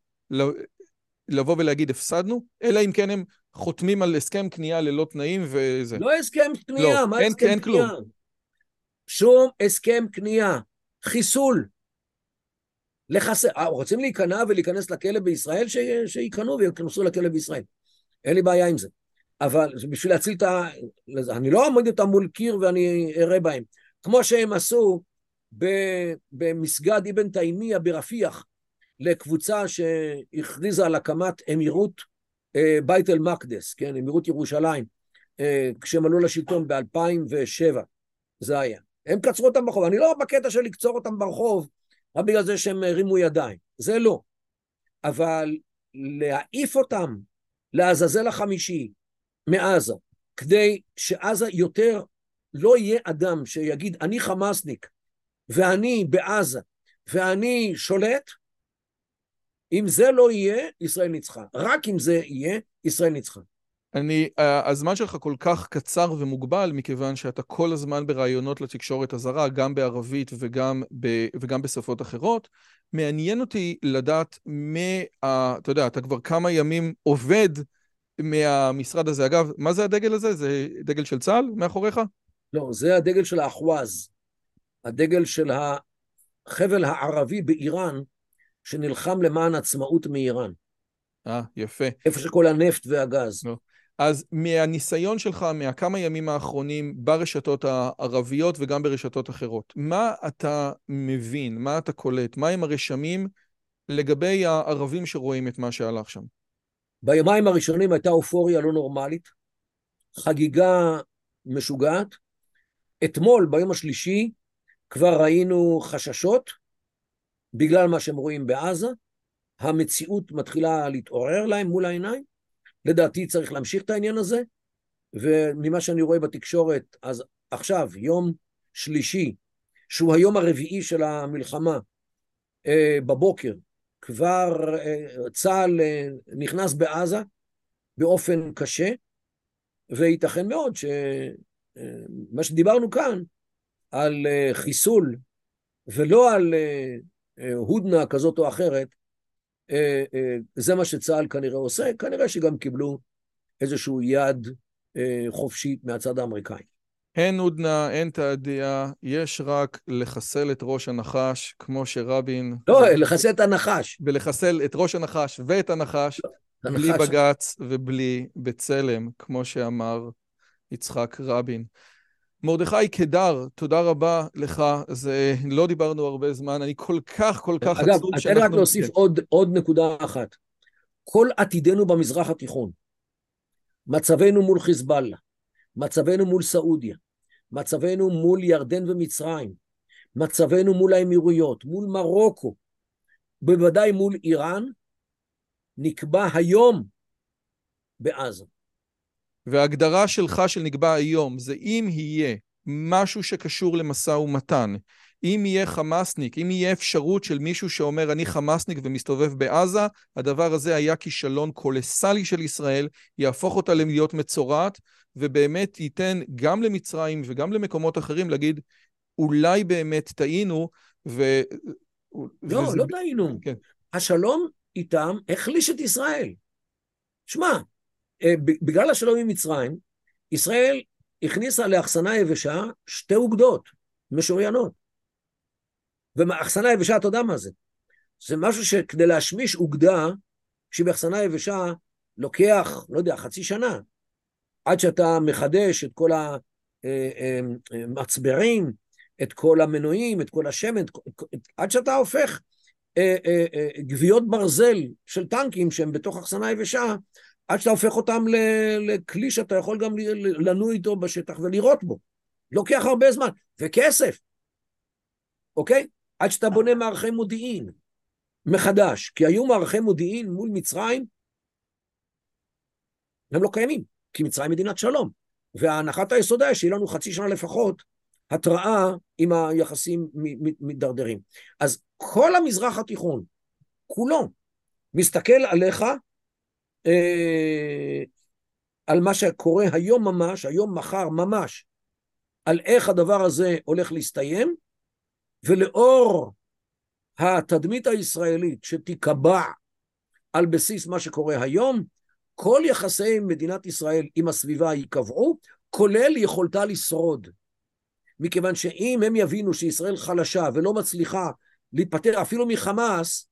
לבוא ולהגיד הפסדנו? אלא אם כן הם חותמים על הסכם קנייה ללא תנאים וזה. לא הסכם קנייה, לא, מה אין, הסכם אין קנייה? כלום. שום הסכם קנייה. חיסול. לחסל, אה, רוצים להיכנע ולהיכנס לכלא בישראל, ש... שייכנעו וייכנסו לכלא בישראל. אין לי בעיה עם זה. אבל בשביל להציל את ה... אני לא אעמוד אותם מול קיר ואני אראה בהם. כמו שהם עשו במסגד אבן תימיה ברפיח, לקבוצה שהכריזה על הקמת אמירות אה, בית אל-מקדס, כן, אמירות ירושלים, אה, כשהם עלו לשלטון ב-2007, זה היה. הם קצרו אותם ברחוב. אני לא בקטע של לקצור אותם ברחוב רק בגלל זה שהם הרימו ידיים, זה לא. אבל להעיף אותם לעזאזל החמישי מעזה, כדי שעזה יותר לא יהיה אדם שיגיד אני חמאסניק ואני בעזה ואני שולט, אם זה לא יהיה, ישראל ניצחה. רק אם זה יהיה, ישראל ניצחה. אני, הזמן שלך כל כך קצר ומוגבל, מכיוון שאתה כל הזמן בראיונות לתקשורת הזרה, גם בערבית וגם, ב, וגם בשפות אחרות. מעניין אותי לדעת מה... אתה יודע, אתה כבר כמה ימים עובד מהמשרד הזה. אגב, מה זה הדגל הזה? זה דגל של צה"ל מאחוריך? לא, זה הדגל של האחווז. הדגל של החבל הערבי באיראן, שנלחם למען עצמאות מאיראן. אה, יפה. איפה שכל הנפט והגז. לא. אז מהניסיון שלך, מהכמה ימים האחרונים ברשתות הערביות וגם ברשתות אחרות, מה אתה מבין, מה אתה קולט, מה הם הרשמים לגבי הערבים שרואים את מה שהלך שם? ביומיים הראשונים הייתה אופוריה לא נורמלית, חגיגה משוגעת. אתמול, ביום השלישי, כבר ראינו חששות בגלל מה שהם רואים בעזה. המציאות מתחילה להתעורר להם מול העיניים. לדעתי צריך להמשיך את העניין הזה, וממה שאני רואה בתקשורת, אז עכשיו, יום שלישי, שהוא היום הרביעי של המלחמה, אה, בבוקר, כבר אה, צה"ל אה, נכנס בעזה באופן קשה, וייתכן מאוד שמה שדיברנו כאן, על חיסול ולא על הודנה כזאת או אחרת, אה, אה, זה מה שצה"ל כנראה עושה, כנראה שגם קיבלו איזשהו יד אה, חופשית מהצד האמריקאי. אין הודנה, אין תעדיה, יש רק לחסל את ראש הנחש, כמו שרבין... לא, לחסל את הנחש. ולחסל את ראש הנחש ואת הנחש, לא, בלי הנחש. בג"ץ ובלי בצלם, כמו שאמר יצחק רבין. מרדכי קדר, תודה רבה לך, זה לא דיברנו הרבה זמן, אני כל כך כל כך אגב, עצוב שאנחנו... אגב, תן רק להוסיף עוד, עוד נקודה אחת. כל עתידנו במזרח התיכון, מצבנו מול חיזבאללה, מצבנו מול סעודיה, מצבנו מול ירדן ומצרים, מצבנו מול האמירויות, מול מרוקו, בוודאי מול איראן, נקבע היום בעזה. וההגדרה שלך של נקבע היום זה אם יהיה משהו שקשור למשא ומתן אם יהיה חמאסניק, אם יהיה אפשרות של מישהו שאומר אני חמאסניק ומסתובב בעזה, הדבר הזה היה כישלון קולסלי של ישראל, יהפוך אותה להיות מצורעת, ובאמת ייתן גם למצרים וגם למקומות אחרים להגיד, אולי באמת טעינו, ו... לא, וזה... לא טעינו. כן. השלום איתם החליש את ישראל. שמע, בגלל השלום עם מצרים, ישראל הכניסה לאחסנה יבשה שתי אוגדות משוריינות. ומאחסנה יבשה, אתה יודע מה זה? זה משהו שכדי להשמיש אוגדה שהיא באחסנה יבשה, לוקח, לא יודע, חצי שנה, עד שאתה מחדש את כל המצברים, אה, אה, את כל המנועים, את כל השמן, עד שאתה הופך גוויות ברזל של טנקים שהם בתוך אחסנה יבשה, עד שאתה הופך אותם לכלי שאתה יכול גם לנוע איתו בשטח ולירות בו. לוקח הרבה זמן, וכסף, אוקיי? עד שאתה בונה מערכי מודיעין מחדש, כי היו מערכי מודיעין מול מצרים, הם לא קיימים, כי מצרים מדינת שלום. והנחת היסוד היה שיהיה לנו חצי שנה לפחות התראה אם היחסים מידרדרים. אז כל המזרח התיכון, כולו, מסתכל עליך אה, על מה שקורה היום ממש, היום מחר ממש, על איך הדבר הזה הולך להסתיים, ולאור התדמית הישראלית שתיקבע על בסיס מה שקורה היום, כל יחסי מדינת ישראל עם הסביבה ייקבעו, כולל יכולתה לשרוד. מכיוון שאם הם יבינו שישראל חלשה ולא מצליחה להתפטר אפילו מחמאס,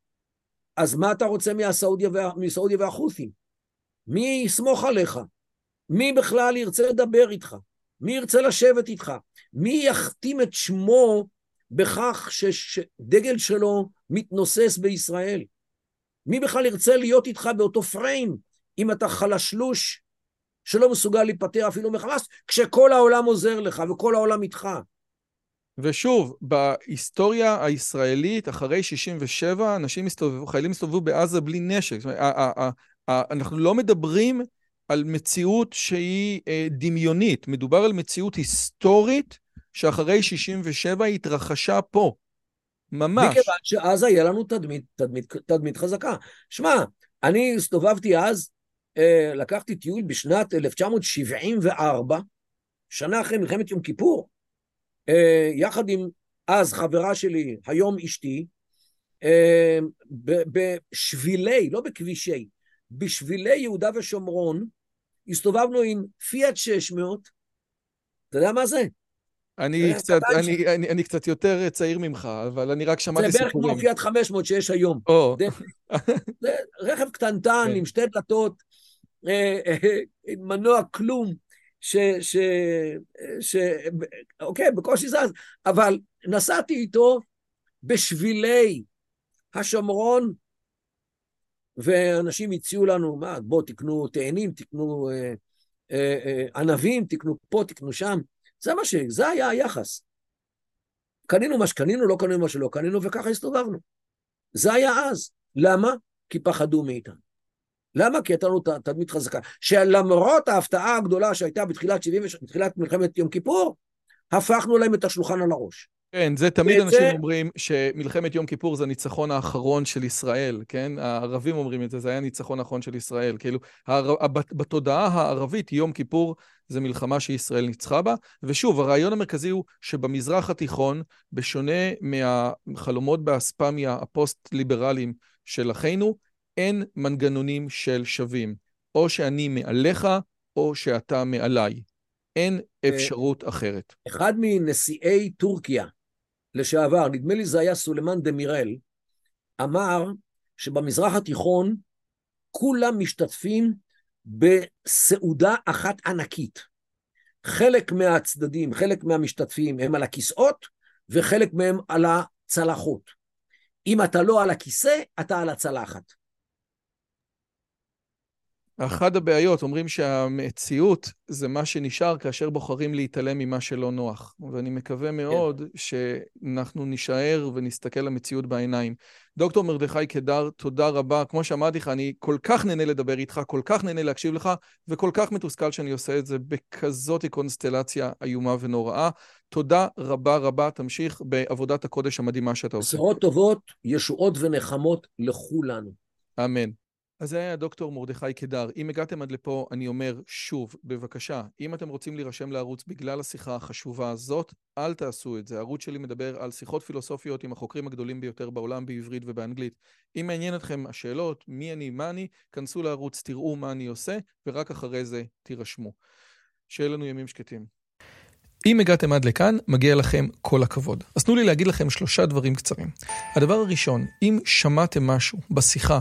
אז מה אתה רוצה מהסעודיה, וה... מסעודיה והחות'ים? מי יסמוך עליך? מי בכלל ירצה לדבר איתך? מי ירצה לשבת איתך? מי יכתים את שמו בכך שדגל שלו מתנוסס בישראל? מי בכלל ירצה להיות איתך באותו פריים אם אתה חלשלוש שלא מסוגל להיפטר אפילו מחמאס, כשכל העולם עוזר לך וכל העולם איתך? ושוב, בהיסטוריה הישראלית, אחרי 67, אנשים הסתובבו, חיילים הסתובבו בעזה בלי נשק. זאת אומרת, אנחנו לא מדברים על מציאות שהיא אה, דמיונית, מדובר על מציאות היסטורית שאחרי 67 התרחשה פה. ממש. מכיוון שאז היה לנו תדמית, תדמית, תדמית חזקה. שמע, אני הסתובבתי אז, אה, לקחתי טיול בשנת 1974, שנה אחרי מלחמת יום כיפור, אה, יחד עם אז חברה שלי, היום אשתי, בשבילי, לא בכבישי, בשבילי יהודה ושומרון, הסתובבנו עם פיאט 600, אתה יודע מה זה? אני קצת, אני, אני, אני קצת יותר צעיר ממך, אבל אני רק שמעתי סיפורים. זה בערך כמו פיאט 500 שיש היום. או. זה, זה רכב קטנטן כן. עם שתי דלתות, אה, אה, מנוע כלום, ש, ש, ש... אוקיי, בקושי זז, אבל נסעתי איתו בשבילי השומרון ואנשים הציעו לנו, מה, בואו תקנו תאנים, תקנו אה, אה, אה, ענבים, תקנו פה, תקנו שם. זה מה ש... זה היה היחס. קנינו מה שקנינו, לא קנינו מה שלא קנינו, וככה הסתובבנו. זה היה אז. למה? כי פחדו מאיתנו. למה? כי הייתה לנו תדמית חזקה. שלמרות ההפתעה הגדולה שהייתה בתחילת, 70, בתחילת מלחמת יום כיפור, הפכנו להם את השולחן על הראש. כן, זה תמיד אנשים. אומרים שמלחמת יום כיפור זה הניצחון האחרון של ישראל, כן? הערבים אומרים את זה, זה היה הניצחון האחרון של ישראל. כאילו, הר... בתודעה הערבית, יום כיפור זה מלחמה שישראל ניצחה בה. ושוב, הרעיון המרכזי הוא שבמזרח התיכון, בשונה מהחלומות באספמיה הפוסט-ליברליים של אחינו, אין מנגנונים של שווים. או שאני מעליך, או שאתה מעליי. אין אה, אפשרות אחרת. אחד מנשיאי טורקיה, לשעבר, נדמה לי זה היה סולימאן דמירל, אמר שבמזרח התיכון כולם משתתפים בסעודה אחת ענקית. חלק מהצדדים, חלק מהמשתתפים הם על הכיסאות, וחלק מהם על הצלחות. אם אתה לא על הכיסא, אתה על הצלחת. אחת הבעיות, אומרים שהמציאות זה מה שנשאר כאשר בוחרים להתעלם ממה שלא נוח. ואני מקווה כן. מאוד כן. שאנחנו נישאר ונסתכל למציאות בעיניים. דוקטור מרדכי קדר, תודה רבה. כמו שאמרתי לך, אני כל כך נהנה לדבר איתך, כל כך נהנה להקשיב לך, וכל כך מתוסכל שאני עושה את זה בכזאת קונסטלציה איומה ונוראה. תודה רבה רבה, תמשיך בעבודת הקודש המדהימה שאתה עושה. בשורות טובות, ישועות ונחמות לכולנו. אמן. אז זה היה דוקטור מרדכי קדר. אם הגעתם עד לפה, אני אומר שוב, בבקשה, אם אתם רוצים להירשם לערוץ בגלל השיחה החשובה הזאת, אל תעשו את זה. הערוץ שלי מדבר על שיחות פילוסופיות עם החוקרים הגדולים ביותר בעולם בעברית ובאנגלית. אם מעניין אתכם השאלות, מי אני, מה אני, כנסו לערוץ, תראו מה אני עושה, ורק אחרי זה תירשמו. שיהיה לנו ימים שקטים. אם הגעתם עד לכאן, מגיע לכם כל הכבוד. אז תנו לי להגיד לכם שלושה דברים קצרים. הדבר הראשון, אם שמעתם משהו בשיחה